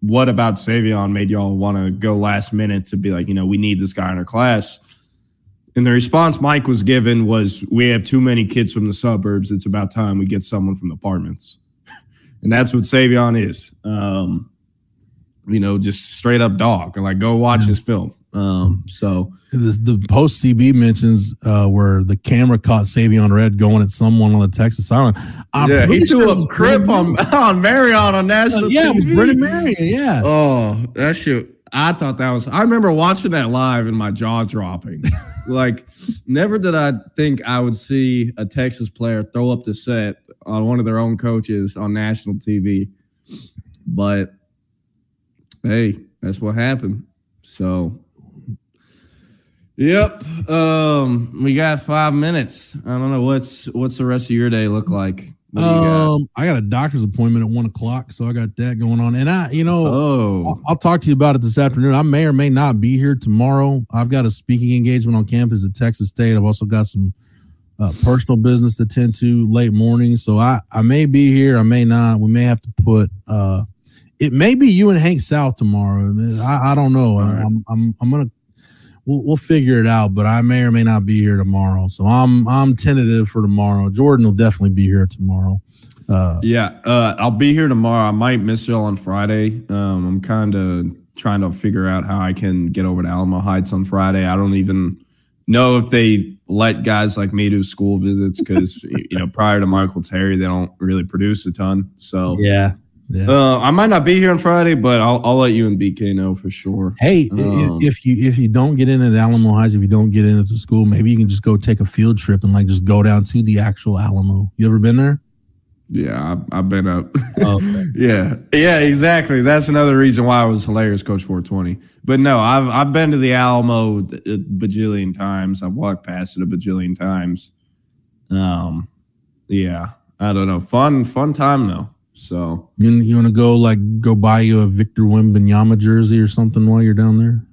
"What about Savion made y'all want to go last minute to be like, you know, we need this guy in our class?" And the response Mike was given was, "We have too many kids from the suburbs. It's about time we get someone from the apartments." And that's what Savion is. Um, you know, just straight up dog. Like, go watch yeah. his film. Um, so this, the post CB mentions uh, where the camera caught Savion Red going at someone on the Texas Island. I'm yeah, he threw a crip on on Marion on national. Uh, yeah, TV. Brennan Marion. Yeah. Oh, that shit. I thought that was. I remember watching that live and my jaw dropping. like, never did I think I would see a Texas player throw up the set on one of their own coaches on national TV. But hey, that's what happened. So Yep. Um, we got five minutes. I don't know what's what's the rest of your day look like. Um, I got a doctor's appointment at one o'clock, so I got that going on. And I, you know, oh, I'll, I'll, talk to you about it this afternoon. I may or may not be here tomorrow. I've got a speaking engagement on campus at Texas State. I've also got some uh, personal business to tend to late morning. So I, I may be here, I may not. We may have to put uh, it may be you and Hank South tomorrow. I, I don't know. Right. I'm, I'm I'm gonna we'll, we'll figure it out, but I may or may not be here tomorrow. So I'm I'm tentative for tomorrow. Jordan will definitely be here tomorrow. Uh, yeah, uh, I'll be here tomorrow. I might miss y'all on Friday. Um, I'm kind of trying to figure out how I can get over to Alamo Heights on Friday. I don't even know if they let guys like me do school visits because you know prior to Michael Terry they don't really produce a ton. So yeah, yeah. Uh, I might not be here on Friday, but I'll, I'll let you and BK know for sure. Hey, um, if you if you don't get in at Alamo Heights, if you don't get into the school, maybe you can just go take a field trip and like just go down to the actual Alamo. You ever been there? Yeah, I've, I've been up. Oh, okay. yeah, yeah, exactly. That's another reason why I was hilarious, Coach 420. But no, I've I've been to the Alamo a bajillion times. I've walked past it a bajillion times. Um, yeah, I don't know. Fun, fun time though. So you you want to go like go buy you a Victor Wembanyama jersey or something while you're down there?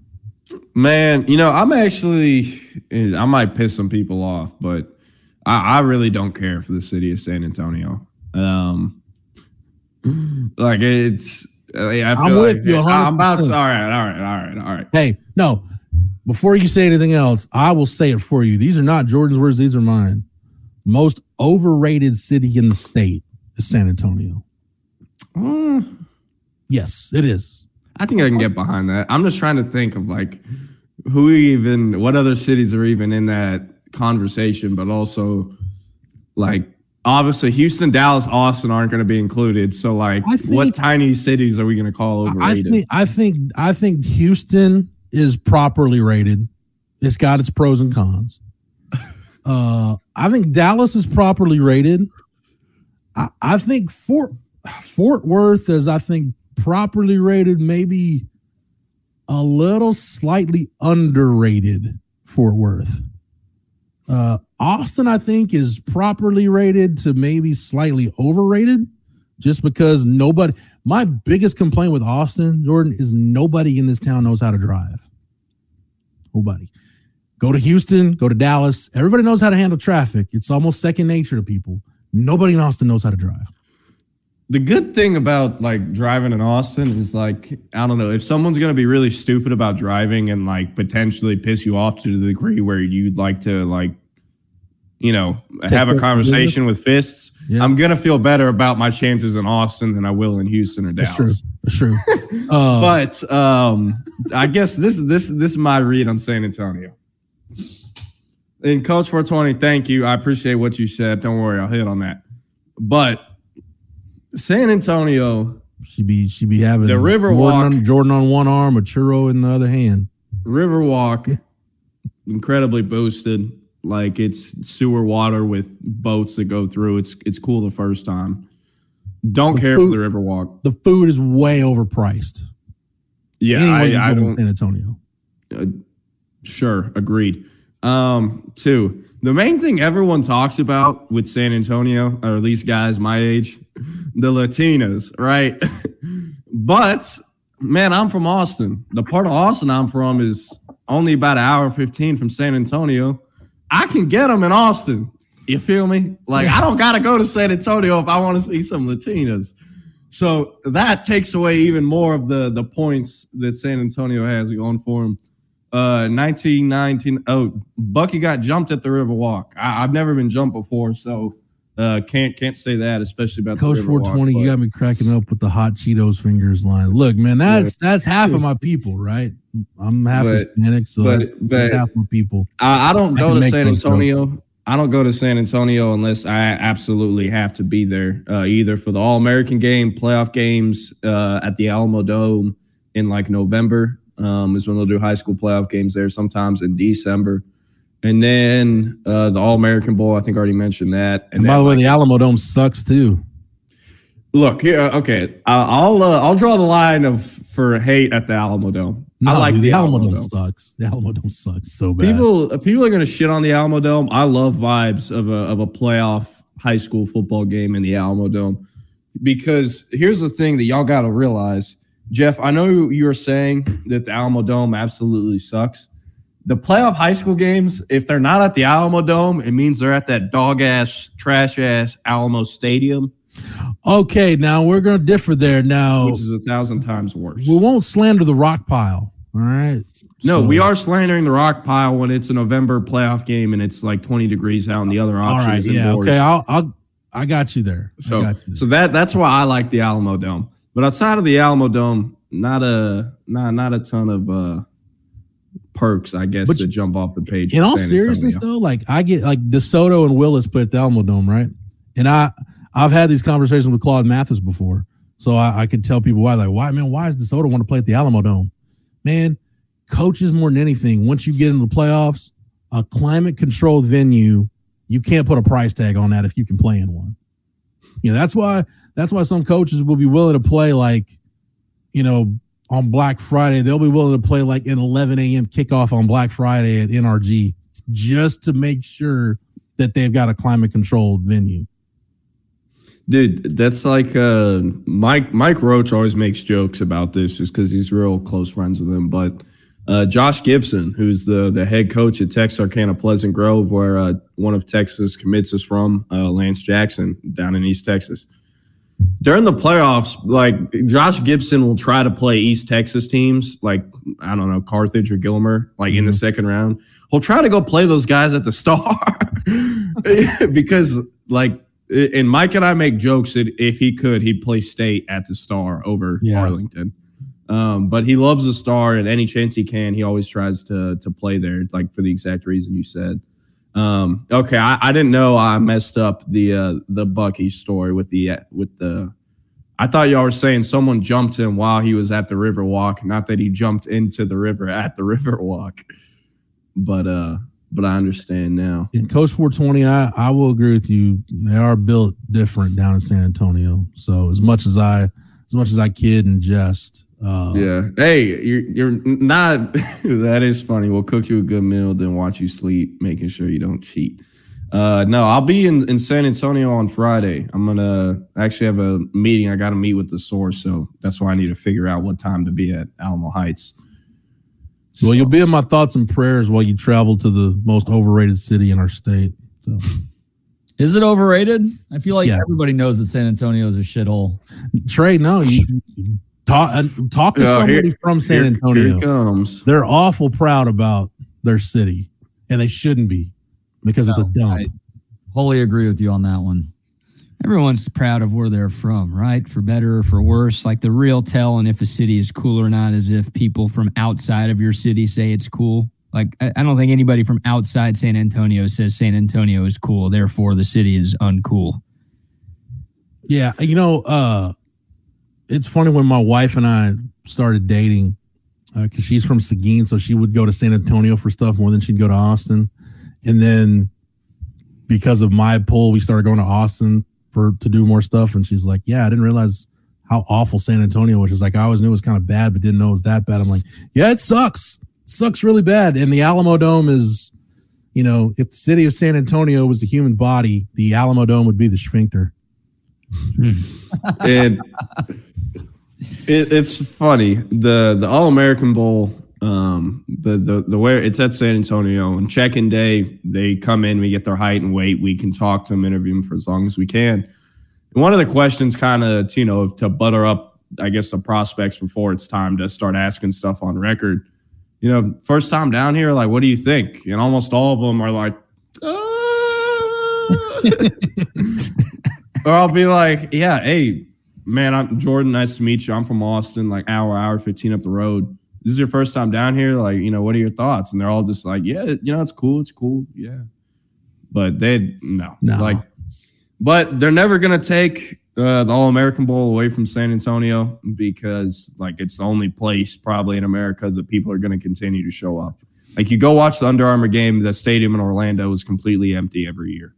Man, you know, I'm actually, I might piss some people off, but I, I really don't care for the city of San Antonio. Um, like it's, I feel I'm like with you I'm about to, all right, all right, all right, all right. Hey, no. Before you say anything else, I will say it for you. These are not Jordan's words, these are mine. Most overrated city in the state is San Antonio. Mm, Yes, it is. I think I can get behind that. I'm just trying to think of like who even, what other cities are even in that conversation, but also like obviously Houston, Dallas, Austin aren't going to be included. So like, think- what tiny cities are we going to call I overrated? think I think I think Houston is properly rated. It's got its pros and cons. Uh, I think Dallas is properly rated. I, I think Fort Fort Worth is I think properly rated, maybe a little slightly underrated. Fort Worth. Uh, Austin, I think, is properly rated to maybe slightly overrated, just because nobody. My biggest complaint with Austin, Jordan, is nobody in this town knows how to drive. Nobody. Go to Houston, go to Dallas. Everybody knows how to handle traffic. It's almost second nature to people. Nobody in Austin knows how to drive. the good thing about like driving in Austin is like, I don't know, if someone's going to be really stupid about driving and like potentially piss you off to the degree where you'd like to like, you know, have a conversation with fists, Yeah. I'm going to feel better about my chances in Austin than I will in Houston or Dallas. That's true. That's true. Uh, but um, I guess this this this is my read on San Antonio. And Coach 420, thank you. I appreciate what you said. Don't worry, I'll hit on that. But San Antonio, she be she be having The River Jordan Walk. on, Jordan on one arm, a churro in the other hand. Riverwalk, incredibly boosted. Like it's sewer water with boats that go through. It's it's cool the first time. Don't The care food- for the Riverwalk. The food is way overpriced. Yeah, Anyway, I, I you go in don't. San Antonio. Uh, sure, agreed. Um, two, the main thing everyone talks about with San Antonio, or at least guys my age, the Latinas, right? but man, I'm from Austin. The part of Austin I'm from is only about an hour and 15 from San Antonio. I can get them in Austin. You feel me? Like I don't gotta go to San Antonio if I want to see some Latinas. So that takes away even more of the the points that San Antonio has going for him. Uh, 1919. Oh, Bucky got jumped at the Riverwalk. I, I've never been jumped before, so uh, can't can't say that, especially about Coach 420, you got me cracking up with the hot Cheetos fingers line. Look, man, that's that's half of my people, right? I'm half But- Hispanic, so but- that's, that's half my people. I, I don't I go to San those jokes. Antonio. I don't go to San Antonio unless I absolutely have to be there, uh, either for the All American game, playoff games uh, at the Alamo Dome in like November um, is when they'll do high school playoff games there. Sometimes in December, and then uh, the All American Bowl. I think I already mentioned that. And by then, the way, like, the Alamo Dome sucks too. look here. Okay, uh, I'll uh, I'll draw the line of for hate at the Alamo Dome. No, I like dude, the, Alamo, Dome, Dome. sucks. The Alamo Dome sucks so bad. People uh, people are gonna shit on the Alamo Dome. I love vibes of a of a playoff high school football game in the Alamo Dome because here's the thing that y'all got to realize, Jeff. I know you were saying that the Alamo Dome absolutely sucks. The playoff high school games, if they're not at the Alamo Dome, it means they're at that dog ass, trash ass Alamo Stadium, okay, now we're gonna differ there. Now which is a thousand times worse. we won't slander the rock pile. All right. No, So- we are slandering the rock pile when it's a November playoff game and it's like 20 degrees out and the other All option right. is Yeah. Okay. I'll. I'll. I got you there. So, you there. so that that's why I like the Alamo Dome. But outside of the Alamo Dome, not a not not a ton of uh perks, I guess, But to jump off the page. in all seriousness though like i get like desoto and willis put at the alamo dome right? And i i've had these conversations with claude mathis before so i, I could tell people why like why man why does desoto want to play at the alamo dome man coaches more than anything. Once you get into the playoffs a climate controlled venue you can't put a price tag on that if you can play in one. You know that's why that's why some coaches will be willing to play like you know on Black Friday, they'll be willing to play like an 11 a.m. kickoff on Black Friday at NRG just to make sure that they've got a climate controlled venue. dude, that's like uh Mike Mike Roach always makes jokes about this just because he's real close friends with him. But Uh, Josh Gibson, who's the the head coach at Texarkana Pleasant Grove, where uh, one of Texas commits is from, uh, Lance Jackson, down in East Texas. During the playoffs, like Josh Gibson will try to play East Texas teams, like I don't know Carthage or Gilmer, like in the second round. He'll try to go play those guys at the Star because, like, and Mike and I make jokes that if he could, he'd play State at the Star over Yeah. Arlington. Um, but he loves the Star, and any chance he can, he always tries to to play there, like for the exact reason you said. Um, okay, I, I didn't know I messed up the uh, the Bucky story with the with the. I thought y'all were saying someone jumped him while he was at the Riverwalk, not that he jumped into the river at the Riverwalk. But uh, but I understand now. In Coach 420, I, I will agree with you. They are built different down in San Antonio. So as much as I as much as I kid and jest, uh, Yeah. Hey, you're you're not. that is funny. We'll cook you a good meal, then watch you sleep, making sure you don't cheat. Uh, no, I'll be in, in San Antonio on Friday. I'm gonna actually have a meeting. I got to meet with the source, so that's why I need to figure out what time to be at Alamo Heights. Well, you'll be in my thoughts and prayers while you travel to the most overrated city in our state. So, Is it overrated? I feel like Yeah. everybody knows that San Antonio is a shithole. Trey, no, you you talk uh, talk to Oh, somebody here- from San Here- Antonio. Here comes. They're awful proud about their city, and they shouldn't be because it's a dump. I wholly agree with you on that one. Everyone's proud of where they're from, right? For better or for worse. Like the real tell on if a city is cool or not is if people from outside of your city say it's cool. Like I, I don't think anybody from outside San Antonio says San Antonio is cool, therefore the city is uncool. Yeah, you know, uh, it's funny when my wife and I started dating uh, because she's from Seguin, so she would go to San Antonio for stuff more than she'd go to Austin, and then because of my pull, we started going to Austin for to do more stuff. And she's like, "Yeah, I didn't realize how awful San Antonio was." She's like, "I always knew it was kind of bad, but didn't know it was that bad." I'm like, "Yeah, it sucks. sucks really bad." And the Alamo Dome is, you know, if the city of San Antonio was the human body, the Alamo Dome would be the sphincter. Hmm. and it, it's funny the the All American Bowl. Um, the the the where it's at San Antonio and check-in day, they come in, we get their height and weight, we can talk to them, interview them for as long as we can. And one of the questions, kind of, you know, to butter up, I guess, the prospects before it's time to start asking stuff on record. You know, first time down here, like, what do you think? And almost all of them are like, "Uh." or I'll be like, yeah, hey, man, I'm Jordan. Nice to meet you. I'm from Austin, like hour, hour 15 up the road. This is your first time down here. Like, you know, what are your thoughts? And they're all just like, yeah, you know, it's cool. It's cool. Yeah. But they, no. No. Like, but they're never going to take uh, the All American Bowl away from San Antonio because, like, it's the only place probably in America that people are going to continue to show up. Like, you go watch the Under Armour game, the stadium in Orlando is completely empty every year.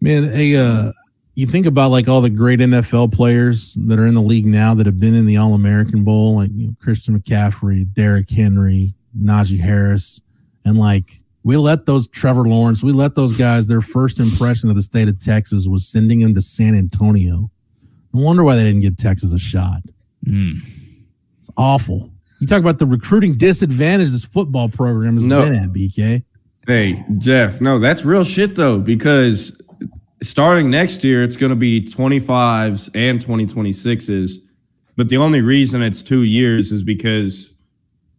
Man, a uh, you think about like all the great NFL players that are in the league now that have been in the All American Bowl, like you know, Christian McCaffrey, Derrick Henry, Najee Harris, and like we let those Trevor Lawrence, we let those guys. Their first impression of the state of Texas was sending them to San Antonio. No wonder why they didn't give Texas a shot. Mm. It's awful. You talk about the recruiting disadvantage this football program has No. been at, BK. Hey, Jeff, no, that's real shit though, because starting next year, it's going to be 25s and 2026s. But the only reason it's two years is because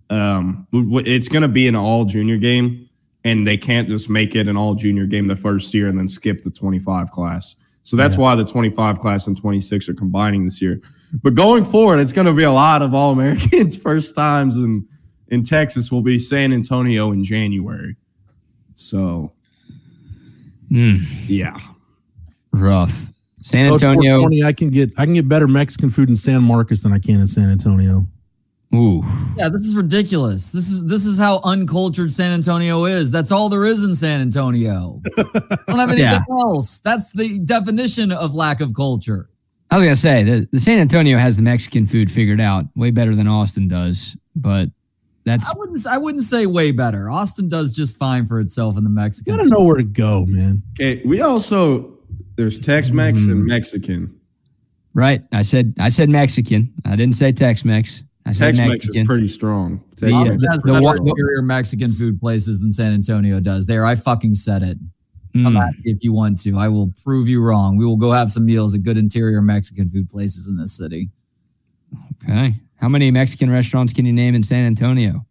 um, it's going to be an all junior game, and they can't just make it an all junior game the first year and then skip the 25 class. So that's Yeah. why the 25 class and 26 are combining this year. But going forward, it's going to be a lot of All Americans first times in in Texas will be San Antonio in January. So Mm. yeah, Rough. San Antonio. 420, I can get I can get better Mexican food in San Marcos than I can in San Antonio. Ooh. Yeah, this is ridiculous. This is this is how uncultured San Antonio is. That's all there is in San Antonio. Don't have anything Yeah. else. That's the definition of lack of culture. I was gonna say the, the San Antonio has the Mexican food figured out way better than Austin does, but that's I wouldn't I wouldn't say way better. Austin does just fine for itself in the You Mexican. gotta know where to go, man. okay. We also there's Tex-Mex and Mexican. right. I said I said Mexican. I didn't say Tex-Mex. I said Tex-Mex Mexican. is pretty strong. The, Tex-Mex uh, the- pretty the That's what- superior Mexican food places than San Antonio does. There, I fucking said it. Come Mm. at if you want to. I will prove you wrong. We will go have some meals at good interior Mexican food places in this city. Okay. How many Mexican restaurants can you name in San Antonio?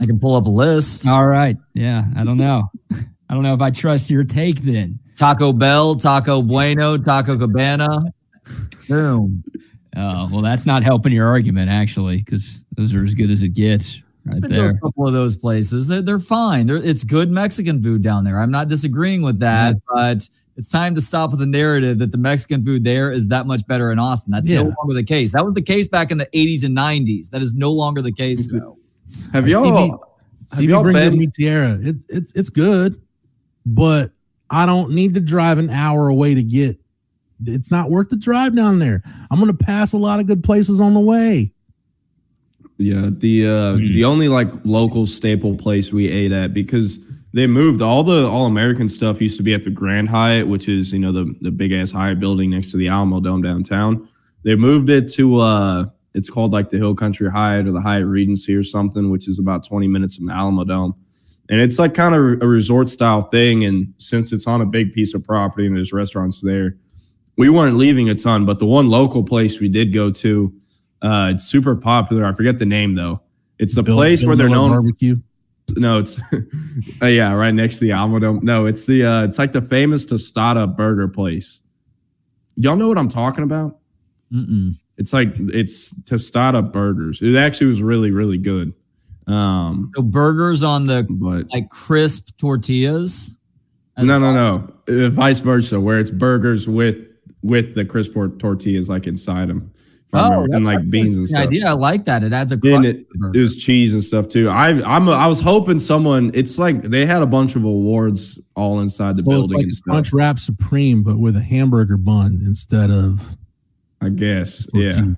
I can pull up a list. All right. Yeah. I don't know. I don't know if I trust your take then. Taco Bell, Taco Bueno, Taco Cabana. Boom. Uh, well, that's not helping your argument actually, because those are as good as it gets right Been to there. a couple of those places. They're, they're fine. They're, it's good Mexican food down there. I'm not disagreeing with that, but it's time to stop with the narrative that the Mexican food there is that much better in Austin. That's Yeah. no longer the case. That was the case back in the 80s and 90s. That is no longer the case, though. Have Stevie- y'all have Stevie y'all been? Mi Tierra. It's it's it's good, but I don't need to drive an hour away to get. It's not worth the drive down there. I'm gonna pass a lot of good places on the way. Yeah, the uh Hmm. the only like local staple place we ate at because they moved all the all American stuff used to be at the Grand Hyatt, which is you know the the big ass Hyatt building next to the Alamo Dome downtown. They moved it to uh it's called like the Hill Country Hyatt or the Hyatt Regency or something, which is about 20 minutes from the Alamo Dome. And it's like kind of a resort style thing. And since it's on a big piece of property and there's restaurants there, we weren't leaving a ton. But the one local place we did go to, uh, it's super popular. I forget the name though. It's the Bill- place Bill where they're Miller known. barbecue. No, it's uh, yeah, right next to the Alamo Dome. No, it's the uh, it's like the famous Tostada burger place. Y'all know what I'm talking about? Mm-mm. It's like it's Tostada burgers. It actually was really really good. Um, So burgers on the but like crisp tortillas. as no, no, well? no, uh, vice versa, where it's burgers with with the crisp tor- tortillas like inside them, Oh, and like beans and the stuff. idea. I like that. It adds a Then crunch it, to the burger. it was cheese and stuff too. I I'm a, I was hoping someone. It's like they had a bunch of awards all inside the So it's building like and a stuff. Crunch Wrap Supreme, but with a hamburger bun instead of I guess. Yeah.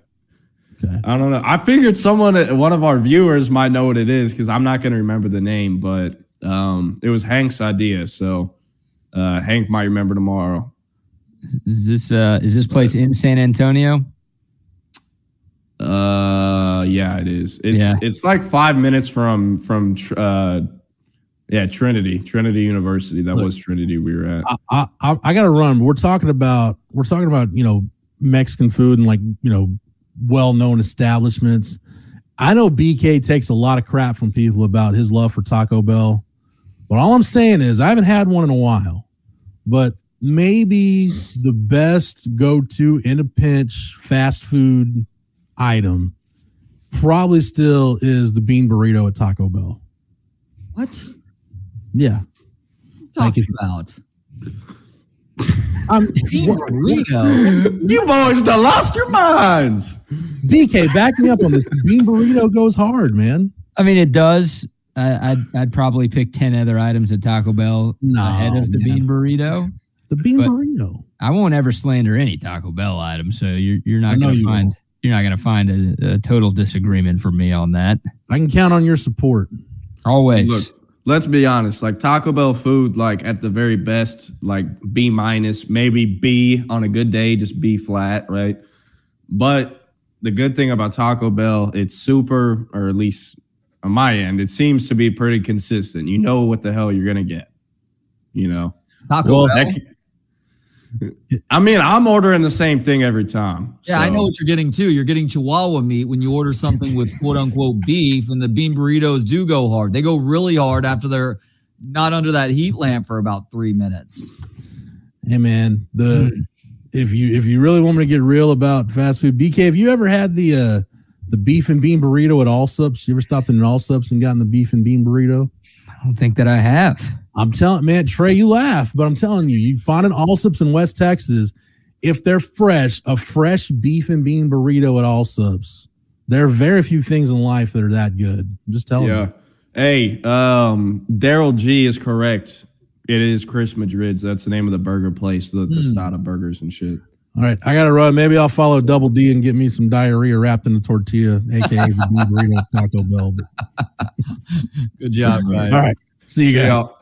Tortilla. Okay. I don't know. I figured someone, one of our viewers, might know what it is because I'm not going to remember the name, but um, it was Hank's idea. So uh, Hank might remember tomorrow. Is this uh is this place in San Antonio? Uh, yeah, it is. It's Yeah. it's like five minutes from from uh, yeah Trinity Trinity University. That Look. was Trinity we were at. I, I I- I gotta run. We're talking about we're talking about you know Mexican food and like you know well known establishments. I know BK takes a lot of crap from people about his love for Taco Bell, but all I'm saying is I haven't had one in a while. But maybe the best go to in a pinch fast food item probably still is the bean burrito at Taco Bell. what? Yeah, What are you talking you. about? I'm Bean burrito. you boys done lost your minds. BK, back me up on this. The bean burrito goes hard, man. I mean, it does. I, I'd I'd probably pick ten other items at Taco Bell No, ahead of the man. bean burrito. The bean But- burrito. I won't ever slander any Taco Bell item, so you're you're not gonna you find won't. you're not gonna find a, a total disagreement from me on that. I can count on your support. Always. Look, let's be honest. Like Taco Bell food, like at the very best, like B minus, maybe B on a good day, just B flat, right? But the good thing about Taco Bell, it's super, or at least on my end, it seems to be pretty consistent. You know what the hell you're gonna get. You know. Taco Well, Bell. That c- I mean, I'm ordering the same thing every time. Yeah, I know what you're getting too. You're getting Chihuahua meat when you order something with quote unquote beef, and the bean burritos do go hard. They go really hard after they're not under that heat lamp for about three minutes. Hey man, the if you if you really want me to get real about fast food, BK, have you ever had the uh the beef and bean burrito at Allsups? You ever stopped in an Allsups and gotten the beef and bean burrito? I don't think that I have. I'm telling man, Trey, you laugh, but I'm telling you, you find an Allsups in West Texas. If they're fresh, a fresh beef and bean burrito at Allsups. There are very few things in life that are that good. I'm just telling Yeah. you. Hey, um, Daryl G is correct. It is Chris Madrid's. That's the name of the burger place, the Hmm. Tostada burgers and shit. All right, I gotta run. Maybe I'll follow Double D and get me some diarrhea wrapped in a tortilla, aka the burrito at Taco Bell. Good job, guys. All right, see you guys. y'all.